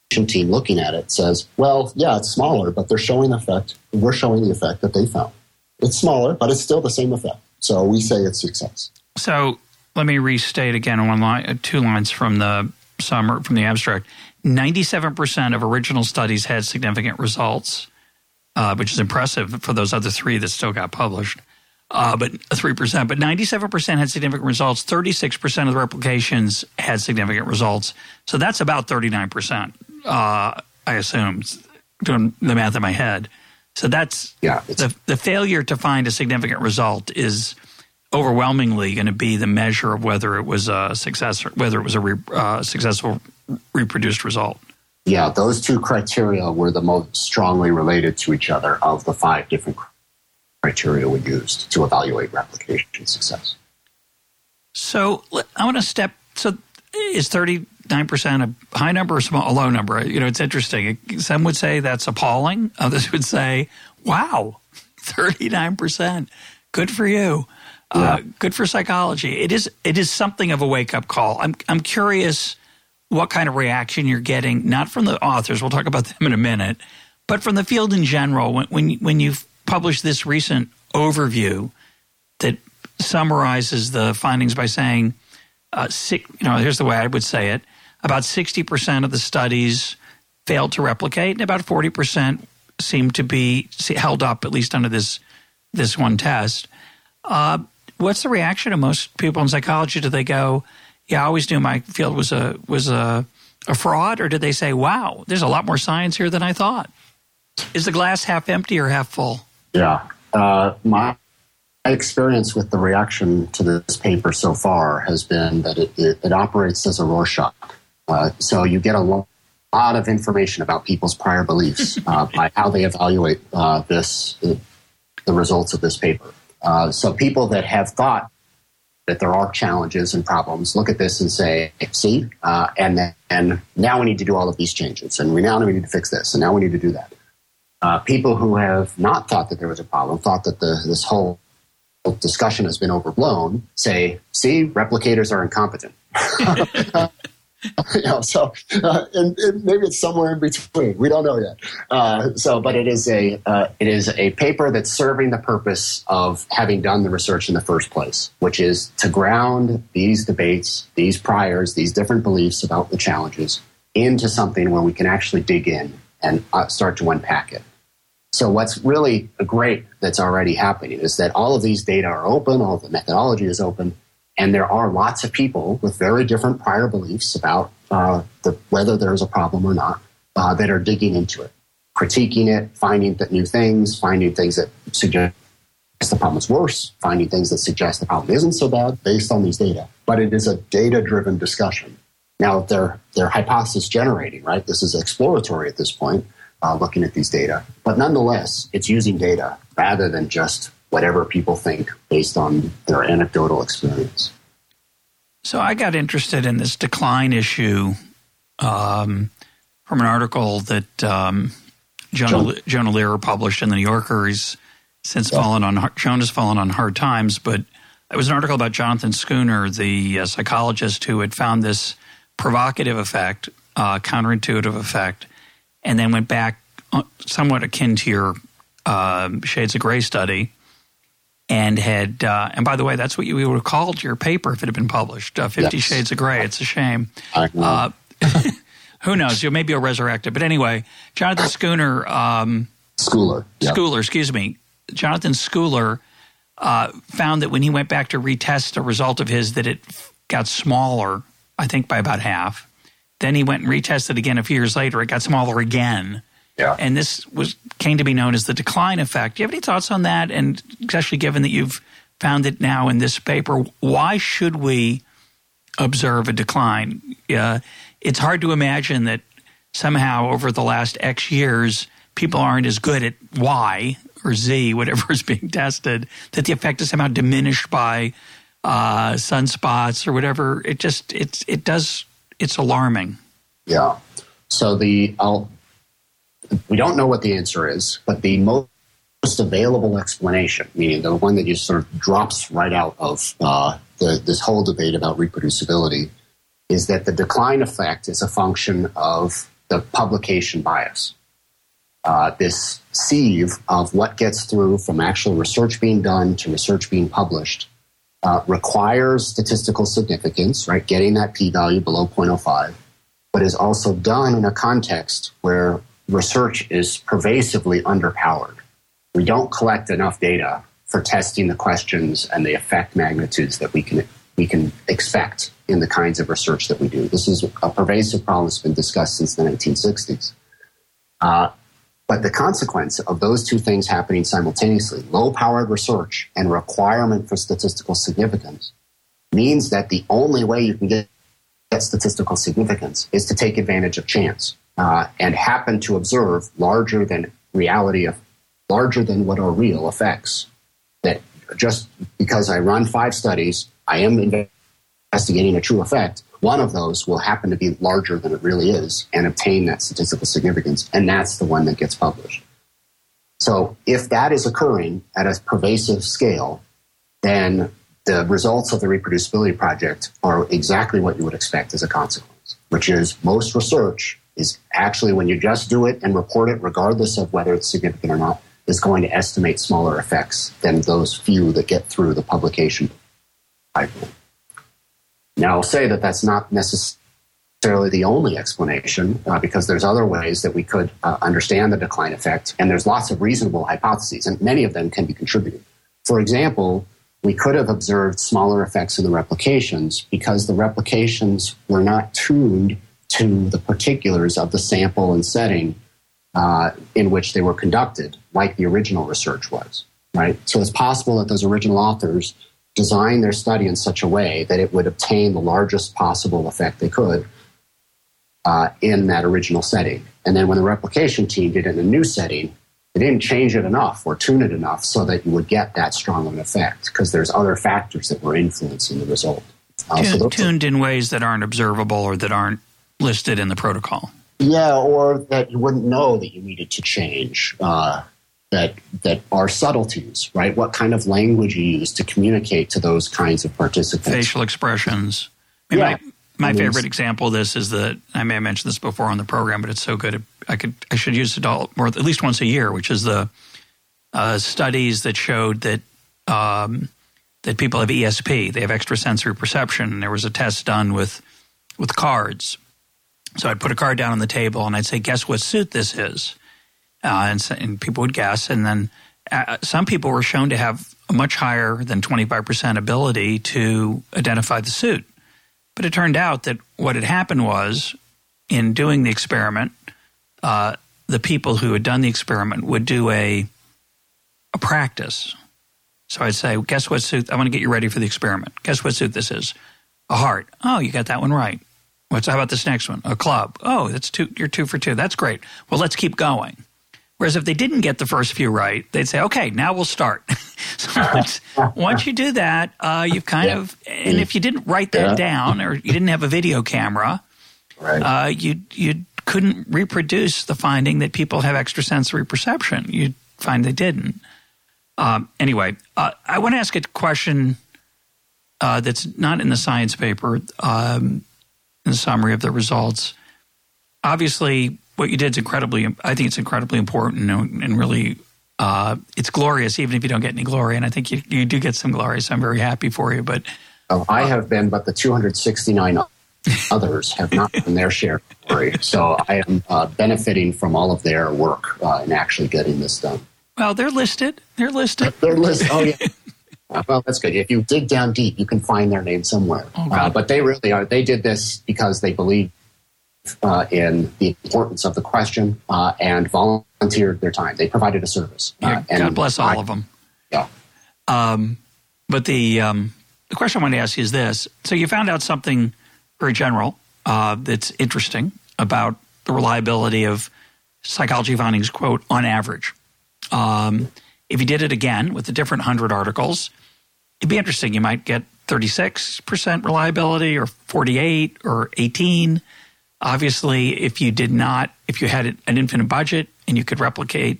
team looking at it says, well, yeah, it's smaller, but they're showing the effect. We're showing the effect that they found. It's smaller, but it's still the same effect. So we say it's success. So let me restate again one line, uh, two lines from the summary from the abstract. Ninety-seven percent of original studies had significant results, uh, which is impressive for those other three that still got published. Uh, but three percent, but ninety-seven percent had significant results. Thirty-six percent of the replications had significant results. So that's about thirty-nine percent. Uh, I assume doing the math in my head. So that's yeah, the the failure to find a significant result is overwhelmingly going to be the measure of whether it was a success or whether it was a re, uh, successful reproduced result. Yeah, those two criteria were the most strongly related to each other of the five different criteria we used to evaluate replication success. So I want to step. So is thirty nine percent a high number or small, a low number? You know, it's interesting. Some would say that's appalling. Others would say, "Wow, thirty nine percent, good for you." Uh, yeah. Uh, good for psychology. It is. It is something of a wake up call. I'm. I'm curious what kind of reaction you're getting, not from the authors. We'll talk about them in a minute, but from the field in general. When when, when you've published this recent overview that summarizes the findings by saying, uh, six, you know, here's the way I would say it: about sixty percent of the studies failed to replicate, and about forty percent seem to be held up, at least under this this one test. Uh, what's the reaction of most people in psychology? Do they go, "Yeah, I always knew my field was a was a, a fraud," or did they say, "Wow, there's a lot more science here than I thought"? Is the glass half empty or half full? Yeah, uh, my experience with the reaction to this paper so far has been that it, it, it operates as a Rorschach. Uh, so you get a lot of information about people's prior beliefs uh, by how they evaluate uh, this, the results of this paper. Uh, so people that have thought that there are challenges and problems look at this and say, see, uh, and then and now we need to do all of these changes, and we now we need to fix this, and now we need to do that. Uh, people who have not thought that there was a problem, thought that the, this whole discussion has been overblown, say, see, replicators are incompetent. you know, so uh, and, and, maybe it's somewhere in between. We don't know yet. Uh, so, but it is a uh, it is a paper that's serving the purpose of having done the research in the first place, which is to ground these debates, these priors, these different beliefs about the challenges into something where we can actually dig in and uh, start to unpack it. So, what's really great that's already happening is that all of these data are open, all the methodology is open and there are lots of people with very different prior beliefs about uh, the, whether there's a problem or not uh, that are digging into it, critiquing it, finding new things, finding things that suggest the problem is worse, finding things that suggest the problem isn't so bad based on these data. But it is a data driven discussion. Now, they're, they're hypothesis generating, right? This is exploratory at this point, uh, looking at these data. But nonetheless, it's using data rather than just whatever people think based on their anecdotal experience. So I got interested in this decline issue um, from an article that um, Jonah, Jonah Lehrer published in the New Yorker. He's since yeah. fallen on Jonah's fallen on hard times, but it was an article about Jonathan Schooner, the uh, psychologist who had found this provocative effect, uh, counterintuitive effect, and then went back uh, somewhat akin to your uh, Shades of Gray study and had uh, and by the way that's what you would have called your paper if it had been published uh, 50 yes. shades of gray it's a shame. Uh, who knows? You maybe you'll resurrect it. But anyway jonathan schooner um, schooler yep. schooler excuse me. Jonathan schooler uh, found that when he went back to retest a result of his that it got smaller i think by about half. Then he went and retested again a few years later. It got smaller again yeah. And this was came to be known as the decline effect. Do you have any thoughts on that? And especially given that you've found it now in this paper, why should we observe a decline? Uh, it's hard to imagine that somehow over the last X years, people aren't as good at Y or Z, whatever is being tested, that the effect is somehow diminished by uh, sunspots or whatever. It just it's it does it's alarming. Yeah. So the I'll, we don't know what the answer is, but the most available explanation, meaning the one that just sort of drops right out of uh, the, this whole debate about reproducibility, is that the decline effect is a function of the publication bias. Uh, this sieve of what gets through from actual research being done to research being published uh, requires statistical significance, right? Getting that p value below 0.05, but is also done in a context where research is pervasively underpowered. We don't collect enough data for testing the questions and the effect magnitudes that we can we can expect in the kinds of research that we do. This is a pervasive problem that's been discussed since the 1960s. Uh, but the consequence of those two things happening simultaneously, low powered research and requirement for statistical significance, means that the only way you can get statistical significance is to take advantage of chance uh, and happen to observe larger than reality of larger than what are real effects. That just because I run five studies, I am investigating a true effect one of those will happen to be larger than it really is and obtain that statistical significance, and that's the one that gets published. So if that is occurring at a pervasive scale, then the results of the reproducibility project are exactly what you would expect as a consequence, which is most research is actually when you just do it and report it, regardless of whether it's significant or not, is going to estimate smaller effects than those few that get through the publication pipeline. Now, I'll say that that's not necessarily the only explanation uh, because there's other ways that we could uh, understand the decline effect, and there's lots of reasonable hypotheses, and many of them can be contributed. For example, we could have observed smaller effects in the replications because the replications were not tuned to the particulars of the sample and setting uh, in which they were conducted, like the original research was. Right. So it's possible that those original authors designed their study in such a way that it would obtain the largest possible effect they could uh, in that original setting. And then when the replication team did it in a new setting, they didn't change it enough or tune it enough so that you would get that strong of an effect because there's other factors that were influencing the result. Uh, so tuned in ways that aren't observable or that aren't listed in the protocol. Yeah, or that you wouldn't know that you needed to change. Uh, that that are subtleties, right? What kind of language you use to communicate to those kinds of participants. Facial expressions. I mean, yeah. My, my favorite example of this is that I may have mentioned this before on the program, but it's so good. I could I should use it all more at least once a year, which is the uh, studies that showed that um, that people have ESP, they have extrasensory perception. There was a test done with with cards. So I'd put a card down on the table and I'd say, "Guess what suit this is." uh, and, and, people would guess. And then uh, some people were shown to have a much higher than 25% ability to identify the suit. But it turned out that what had happened was, in doing the experiment, uh, the people who had done the experiment would do a a practice. So I'd say, guess what suit? I want to get you ready for the experiment. Guess what suit this is? A heart. Oh, you got that one right. What's how about this next one? A club. Oh, that's two. You're two for two. That's great. Well, let's keep going. Whereas if they didn't get the first few right, they'd say, okay, now we'll start. so once, once, you do that, uh, you've kind yeah. of, and if you didn't write that yeah. down or you didn't have a video camera, right. uh, you, you couldn't reproduce the finding that people have extrasensory perception. You'd find they didn't. Um, anyway, uh, I want to ask a question uh, that's not in the science paper, um, the summary of the results. Obviously, what you did is incredibly. I think it's incredibly important and, and really, uh, it's glorious. Even if you don't get any glory, and I think you, you do get some glory, so I'm very happy for you. But oh, I have been, but the 269 others have not been their share of glory. So I am uh, benefiting from all of their work uh, in actually getting this done. Well, they're listed. They're listed. they're listed. Oh yeah. Uh, well, that's good. If you dig down deep, you can find their name somewhere. Oh, uh, but they really are. They did this because they believed uh, in the importance of the question uh, and volunteered their time. They provided a service. Uh, yeah, and God bless all I, of them. Yeah. Um, but the um, the question I want to ask you is this: So you found out something very general uh, that's interesting about the reliability of psychology findings, quote, on average. Um, if you did it again with a different 100 articles, it'd be interesting. You might get 36% reliability or 48 or 18. Obviously, if you did not, if you had an infinite budget and you could replicate,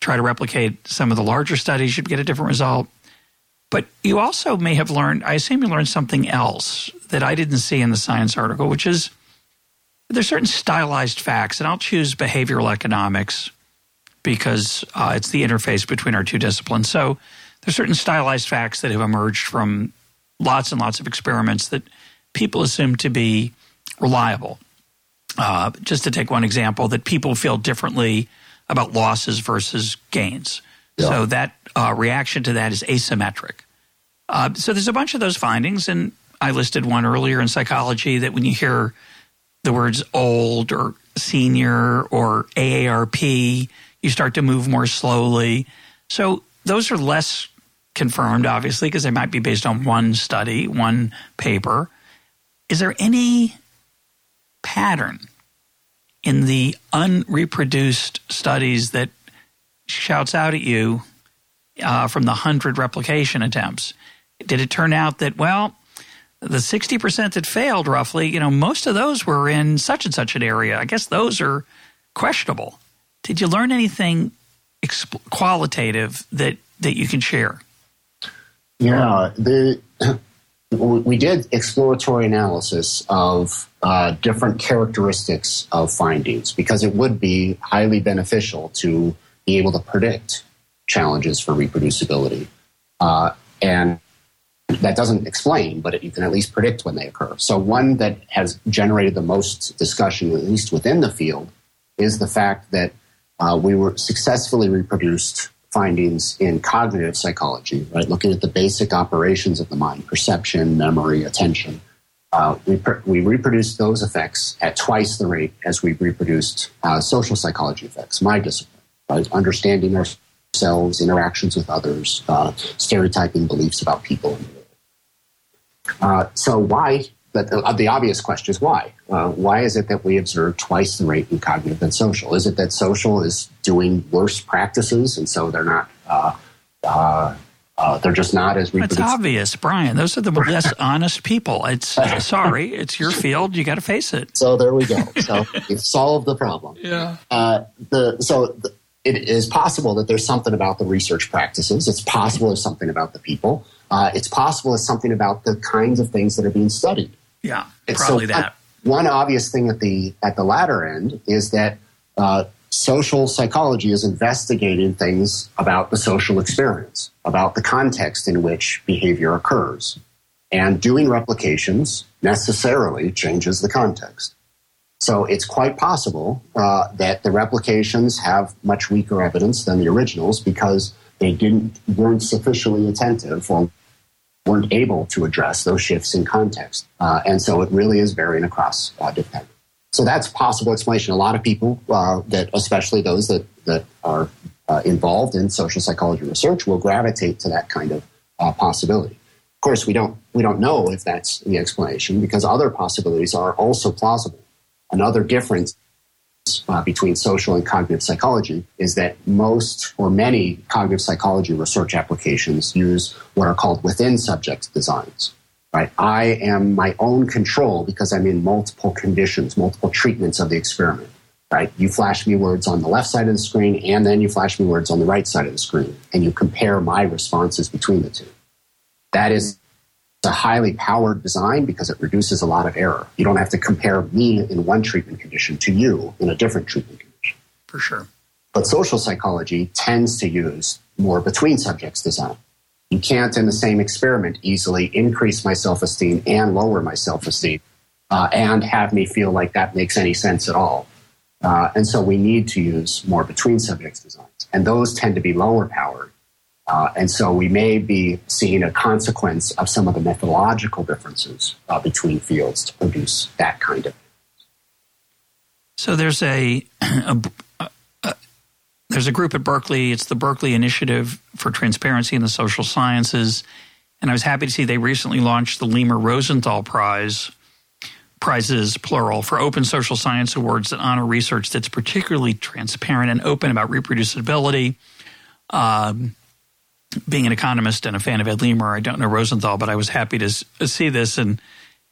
try to replicate some of the larger studies, you'd get a different result. But you also may have learned, I assume you learned something else that I didn't see in the science article, which is there's certain stylized facts, and I'll choose behavioral economics because uh, it's the interface between our two disciplines. So there's certain stylized facts that have emerged from lots and lots of experiments that people assume to be reliable. Uh, just to take one example, that people feel differently about losses versus gains. Yeah. So that uh, reaction to that is asymmetric. Uh, so there's a bunch of those findings, and I listed one earlier in psychology that when you hear the words old or senior or AARP, you start to move more slowly. So those are less confirmed, obviously, because they might be based on one study, one paper. Is there any pattern in the unreproduced studies that shouts out at you uh, from the 100 replication attempts? Did it turn out that, well, the 60% that failed roughly, you know, most of those were in such and such an area. I guess those are questionable. Did you learn anything qualitative that, that you can share? Yeah, the, we did exploratory analysis of uh, different characteristics of findings because it would be highly beneficial to be able to predict challenges for reproducibility. Uh, and that doesn't explain, but it, you can at least predict when they occur. So, one that has generated the most discussion, at least within the field, is the fact that uh, we were successfully reproduced findings in cognitive psychology, right? Looking at the basic operations of the mind, perception, memory, attention. Uh, we, we reproduced those effects at twice the rate as we reproduced uh, social psychology effects, my discipline, right? Understanding ourselves, interactions with others, uh, stereotyping beliefs about people. Uh, so why but the, uh, the, obvious question is why? Uh, why is it that we observe twice the rate in cognitive than social? Is it that social is doing worse practices and so they're not, uh, uh, uh they're just not as reproducible? It's obvious, Brian. Those are the less honest people. It's sorry, it's your field. You got to face it. So there we go. So we've solved the problem. Yeah. Uh, the so. The, it is possible that there's something about the research practices. It's possible there's something about the people. it's possible there's something about the kinds of things that are being studied. Yeah, probably so that. One obvious thing at the at the latter end is that uh, social psychology is investigating things about the social experience, about the context in which behavior occurs, and doing replications necessarily changes the context. So it's quite possible uh, that the replications have much weaker evidence than the originals because they didn't weren't sufficiently attentive or weren't able to address those shifts in context. Uh, and so it really is varying across uh, different. So that's possible explanation. A lot of people uh, that, especially those that, that are uh, involved in social psychology research, will gravitate to that kind of uh, possibility. Of course, we don't we don't know if that's the explanation because other possibilities are also plausible. Another difference uh, between social and cognitive psychology is that most or many cognitive psychology research applications use what are called within subject designs. Right? I am my own control because I'm in multiple conditions, multiple treatments of the experiment. Right? You flash me words on the left side of the screen, and then you flash me words on the right side of the screen, and you compare my responses between the two. That is a highly powered design because it reduces a lot of error. You don't have to compare me in one treatment condition to you in a different treatment condition. For sure. But social psychology tends to use more between subjects design. You can't, in the same experiment, easily increase my self esteem and lower my self esteem uh, and have me feel like that makes any sense at all. Uh, and so we need to use more between subjects designs. And those tend to be lower powered uh, and so we may be seeing a consequence of some of the methodological differences uh, between fields to produce that kind of. So there's a, a, a, there's a group at Berkeley. It's the Berkeley Initiative for Transparency in the Social Sciences, and I was happy to see they recently launched the Leamer Rosenthal Prize prizes, plural, for open social science awards that honor research that's particularly transparent and open about reproducibility. Um, being an economist and a fan of Ed Leamer, I don't know Rosenthal, but I was happy to see this. And,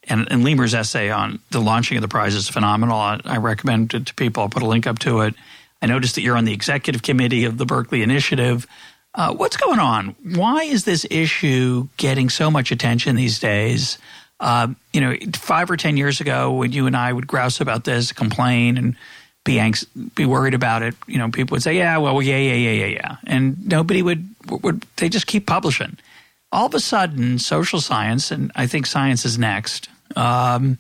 and, and Leamer's essay on the launching of the prize is phenomenal. I, I recommend it to people. I'll put a link up to it. I noticed that you're on the executive committee of the Berkeley Initiative. Uh, what's going on? Why is this issue getting so much attention these days? Uh, you know, five or ten years ago, when you and I would grouse about this, complain, and be anx- be worried about it, you know, people would say, "Yeah, well, yeah, yeah, yeah, yeah, yeah," and nobody would would. They just keep publishing. All of a sudden, social science, and I think science is next. Um,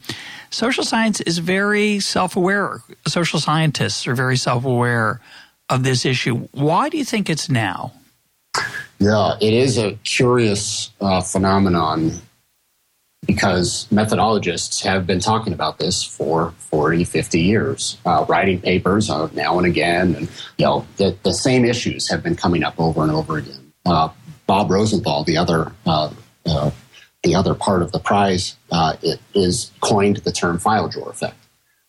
social science is very self aware. Social scientists are very self aware of this issue. Why do you think it's now? Yeah, it is a curious uh, phenomenon because methodologists have been talking about this for 40, 50 years, uh, writing papers now and again. And, you know, the, the, same issues have been coming up over and over again. Uh, Bob Rosenthal, the other, uh, uh, the other part of the prize, uh, it is coined the term file drawer effect.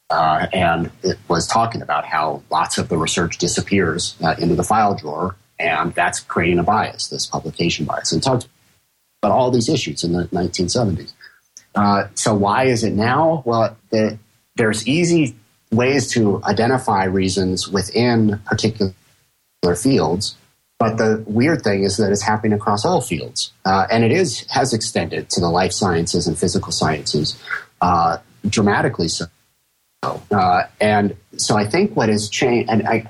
and it was talking about how lots of the research disappears into the file drawer, and that's creating a bias, this publication bias. And talked about all these issues in the 1970s. Uh, so why is it now? Well, the, there's easy ways to identify reasons within particular fields. But the weird thing is that it's happening across all fields, uh, and it is has extended to the life sciences and physical sciences uh, dramatically so. Uh, and so I think what has changed, and I,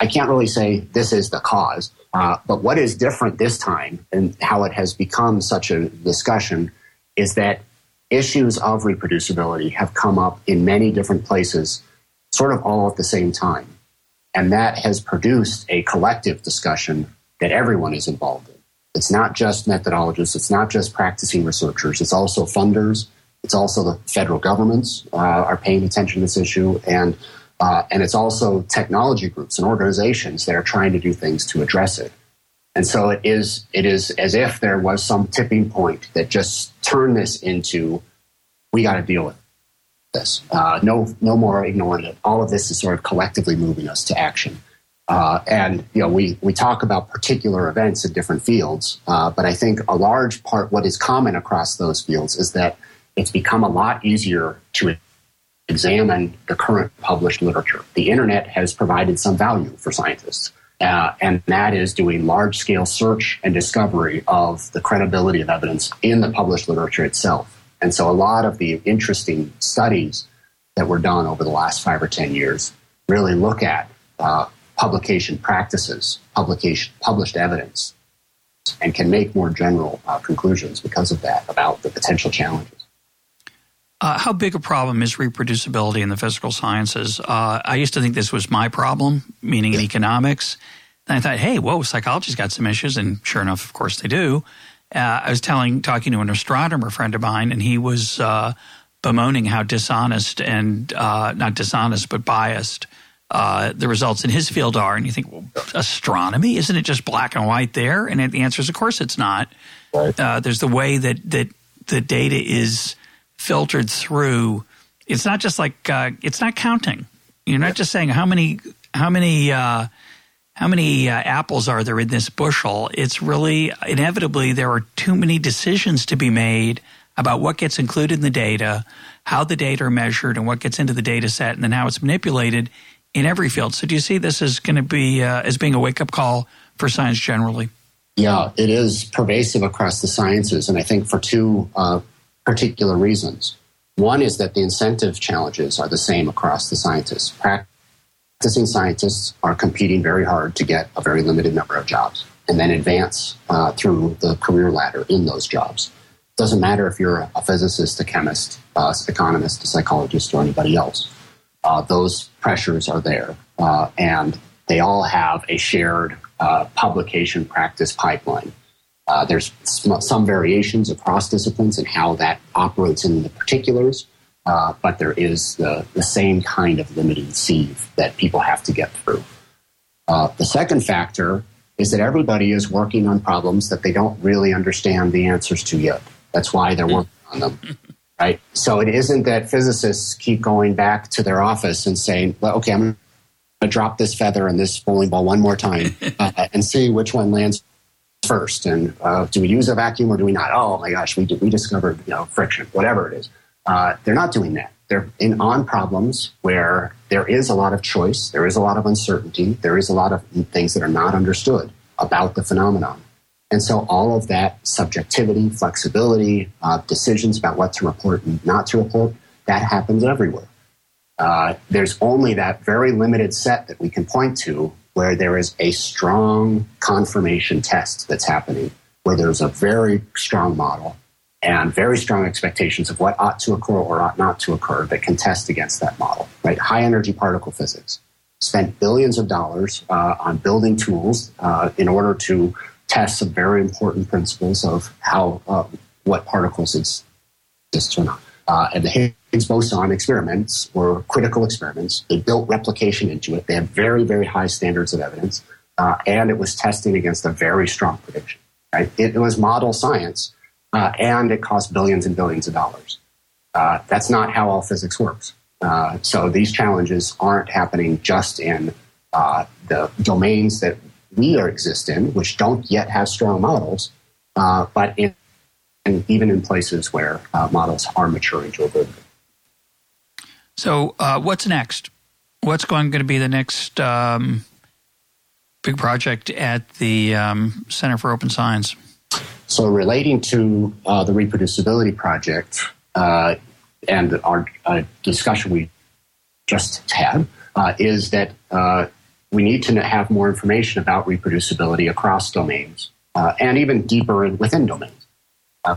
I can't really say this is the cause, uh, but what is different this time and how it has become such a discussion is that issues of reproducibility have come up in many different places, sort of all at the same time. And that has produced a collective discussion that everyone is involved in. It's not just methodologists, it's not just practicing researchers, it's also funders, it's also the federal governments uh, are paying attention to this issue, and uh, and it's also technology groups and organizations that are trying to do things to address it. And so it is, it is as if there was some tipping point that just turned this into, we got to deal with this. Uh, no, no more ignoring it. All of this is sort of collectively moving us to action. Uh, and you know, we we talk about particular events in different fields, uh, but I think a large part, what is common across those fields, is that it's become a lot easier to examine the current published literature. The internet has provided some value for scientists. Uh, and that is doing large scale search and discovery of the credibility of evidence in the published literature itself. And so a lot of the interesting studies that were done over the last five or 10 years really look at uh, publication practices, publication, published evidence, and can make more general uh, conclusions because of that about the potential challenges. Uh, how big a problem is reproducibility in the physical sciences? Uh, I used to think this was my problem, meaning in economics. And I thought, hey, whoa, psychology's got some issues, and sure enough, of course, they do. Uh, I was telling, talking to an astronomer friend of mine, and he was uh, bemoaning how dishonest and uh, not dishonest, but biased uh, the results in his field are. And you think, well, astronomy, isn't it just black and white there? And the answer is, of course, it's not. Right. there's the way that that the data is filtered through. It's not just like uh, it's not counting. You're not just saying how many how many uh, how many uh, apples are there in this bushel. It's really inevitably there are too many decisions to be made about what gets included in the data, how the data are measured, and what gets into the data set, and then how it's manipulated in every field. So, do you see this as going to be uh, as being a wake up call for science generally? Yeah, it is pervasive across the sciences, and I think for two uh, particular reasons. One is that the incentive challenges are the same across the scientists. Practicing scientists are competing very hard to get a very limited number of jobs and then advance uh, through the career ladder in those jobs. Doesn't matter if you're a physicist, a chemist, uh, economist, a psychologist, or anybody else. Uh, those pressures are there, uh, and they all have a shared uh, publication practice pipeline uh, there's some variations across disciplines and how that operates in the particulars, uh, but there is the, the, same kind of limiting sieve that people have to get through. Uh, the second factor is that everybody is working on problems that they don't really understand the answers to yet. That's why they're working on them. right? So it isn't that physicists keep going back to their office and saying, well, okay, I'm going to drop this feather and this bowling ball one more time uh, and see which one lands first. And uh, do we use a vacuum or do we not? Oh my gosh, we, did, we discovered you know, friction, whatever it is. Uh, they're not doing that. They're in on problems where there is a lot of choice, there is a lot of uncertainty, there is a lot of things that are not understood about the phenomenon. And so all of that subjectivity, flexibility, uh, decisions about what to report and not to report, that happens everywhere. Uh, there's only that very limited set that we can point to where there is a strong confirmation test that's happening, where there's a very strong model and very strong expectations of what ought to occur or ought not to occur that can test against that model, right? High energy particle physics. Spent billions of dollars uh, on building tools uh, in order to test some very important principles of how uh, what particles exist or not. Uh, and the Higgs boson experiments were critical experiments. They built replication into it. They had very, very high standards of evidence, uh, and it was testing against a very strong prediction. Right? It, it was model science, uh, and it costs billions and billions of dollars. Uh, that's not how all physics works. Uh, so these challenges aren't happening just in uh, the domains that we are exist in, which don't yet have strong models, uh, but in, and even in places where uh, models are maturing to a good. So, what's next? What's going to be the next um, big project at the um, Center for Open Science? So, relating to uh, the reproducibility project uh, and our uh, discussion we just had, is that we need to have more information about reproducibility across domains uh, and even deeper within domains. Uh,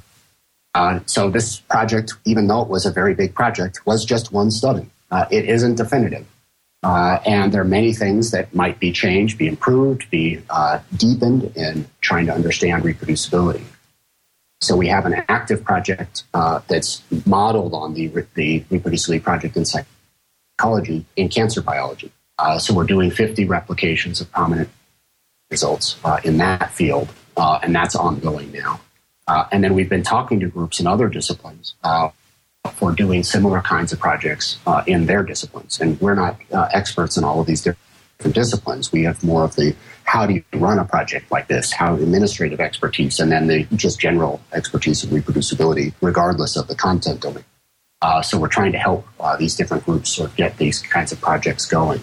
uh, so this project, even though it was a very big project, was just one study. Uh, it isn't definitive. Uh, and there are many things that might be changed, be improved, be uh, deepened in trying to understand reproducibility. So we have an active project that's modeled on the, the reproducibility project in psychology in cancer biology. Uh, so we're doing 50 replications of prominent results uh, in that field, uh, and that's ongoing now. Uh, and then we've been talking to groups in other disciplines uh, for doing similar kinds of projects uh, in their disciplines. And we're not experts in all of these different disciplines. We have more of the how do you run a project like this, how administrative expertise, and then the just general expertise of reproducibility, regardless of the content domain. so we're trying to help these different groups sort of get these kinds of projects going.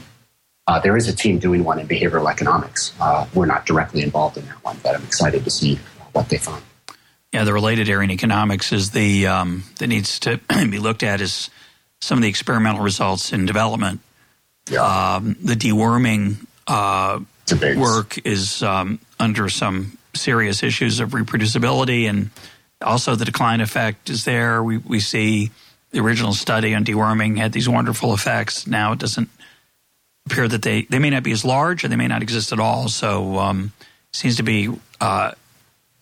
Uh, there is a team doing one in behavioral economics. Uh, we're not directly involved in that one, but I'm excited to see what they find. Yeah, the related area in economics is the um, that needs to be looked at is some of the experimental results in development. Yeah. Um, the deworming uh, work is um, under some serious issues of reproducibility, and also the decline effect is there. We we see the original study on deworming had these wonderful effects. Now it doesn't appear that they, they may not be as large or they may not exist at all. So um, seems to be uh,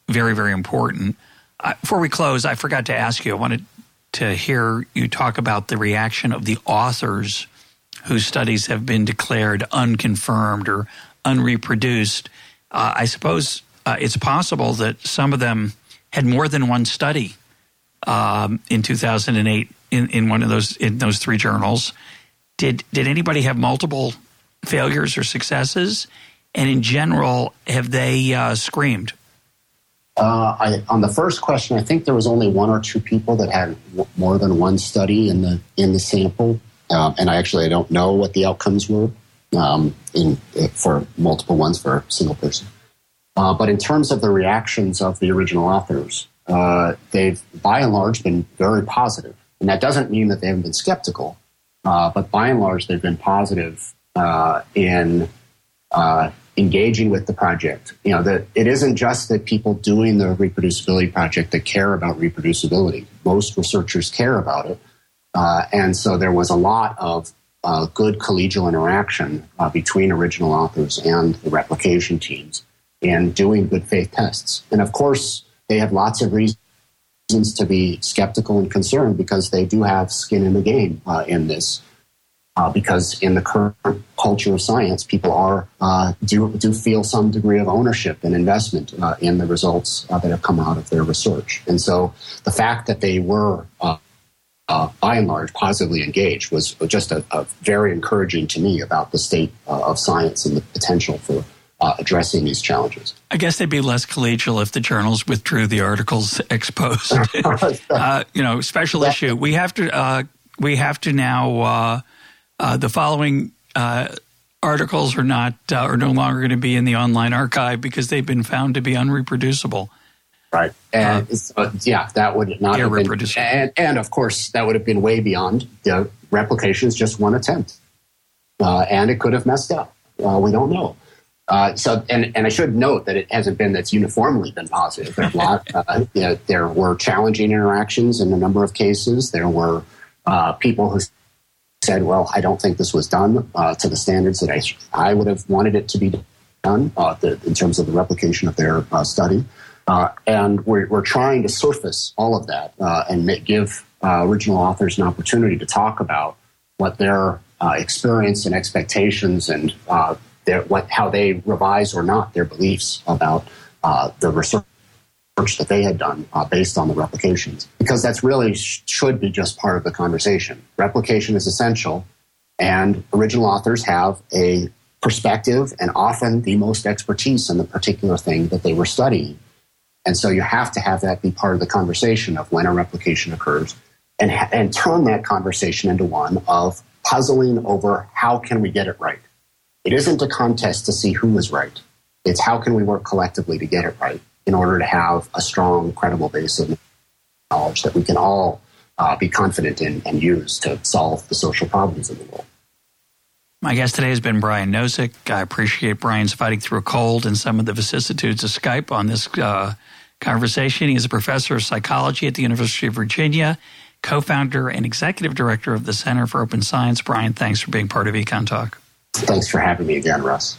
very, very important. Uh, before we close, I forgot to ask you, I wanted to hear you talk about the reaction of the authors whose studies have been declared unconfirmed or unreproduced. Uh, I suppose uh, it's possible that some of them had more than one study um, in 2008 in, in one of those in those three journals did did anybody have multiple failures or successes? And in general, have they uh, screamed? Uh, I, on the first question, I think there was only one or two people that had w- more than one study in the in the sample, um, and I actually I don't know what the outcomes were um, in for multiple ones for a single person. Uh, but in terms of the reactions of the original authors, uh, they've by and large been very positive, and that doesn't mean that they haven't been skeptical. Uh, but by and large, they've been positive uh, in uh, engaging with the project. You know, that it isn't just that people doing the reproducibility project that care about reproducibility. Most researchers care about it, uh, and so there was a lot of uh, good collegial interaction between original authors and the replication teams in doing good faith tests. And of course, they have lots of reasons reasons to be skeptical and concerned because they do have skin in the game uh, in this. Uh, because in the current culture of science, people are uh, do do feel some degree of ownership and investment uh, in the results uh, that have come out of their research, and so the fact that they were uh, uh, by and large, positively engaged was just a, a very encouraging to me about the state uh, of science and the potential for uh, addressing these challenges. I guess they'd be less collegial if the journals withdrew the articles exposed. uh, you know, special yeah. issue. We have to. Uh, we have to now. Uh, uh, the following uh, articles are not are no longer going to be in the online archive because they've been found to be unreproducible. Right, and yeah, that would not have been, and, and of course that would have been way beyond the replication is just one attempt, and it could have messed up. we don't know. Uh, so, and, and I should note that it hasn't been that's uniformly been positive. There, lot, uh, you know, there were challenging interactions in a number of cases. There were uh, people who said, "Well, I don't think this was done uh, to the standards that I I would have wanted it to be done uh, the, in terms of the replication of their uh, study." and we're, we're trying to surface all of that and make, give original authors an opportunity to talk about what their experience and expectations and their, what, how they revise or not their beliefs about uh, the research that they had done uh, based on the replications. Because that's really sh- should be just part of the conversation. Replication is essential, and original authors have a perspective and often the most expertise in the particular thing that they were studying. And so you have to have that be part of the conversation of when a replication occurs and, and turn that conversation into one of puzzling over how can we get it right? It isn't a contest to see who is right. It's how can we work collectively to get it right in order to have a strong, credible base of knowledge that we can all uh, be confident in and use to solve the social problems in the world. My guest today has been Brian Nosek. I appreciate Brian's fighting through a cold and some of the vicissitudes of Skype on this uh, conversation. He is a professor of psychology at the University of Virginia, co founder and executive director of the Center for Open Science. Brian, thanks for being part of EconTalk. Thanks for having me again, Russ.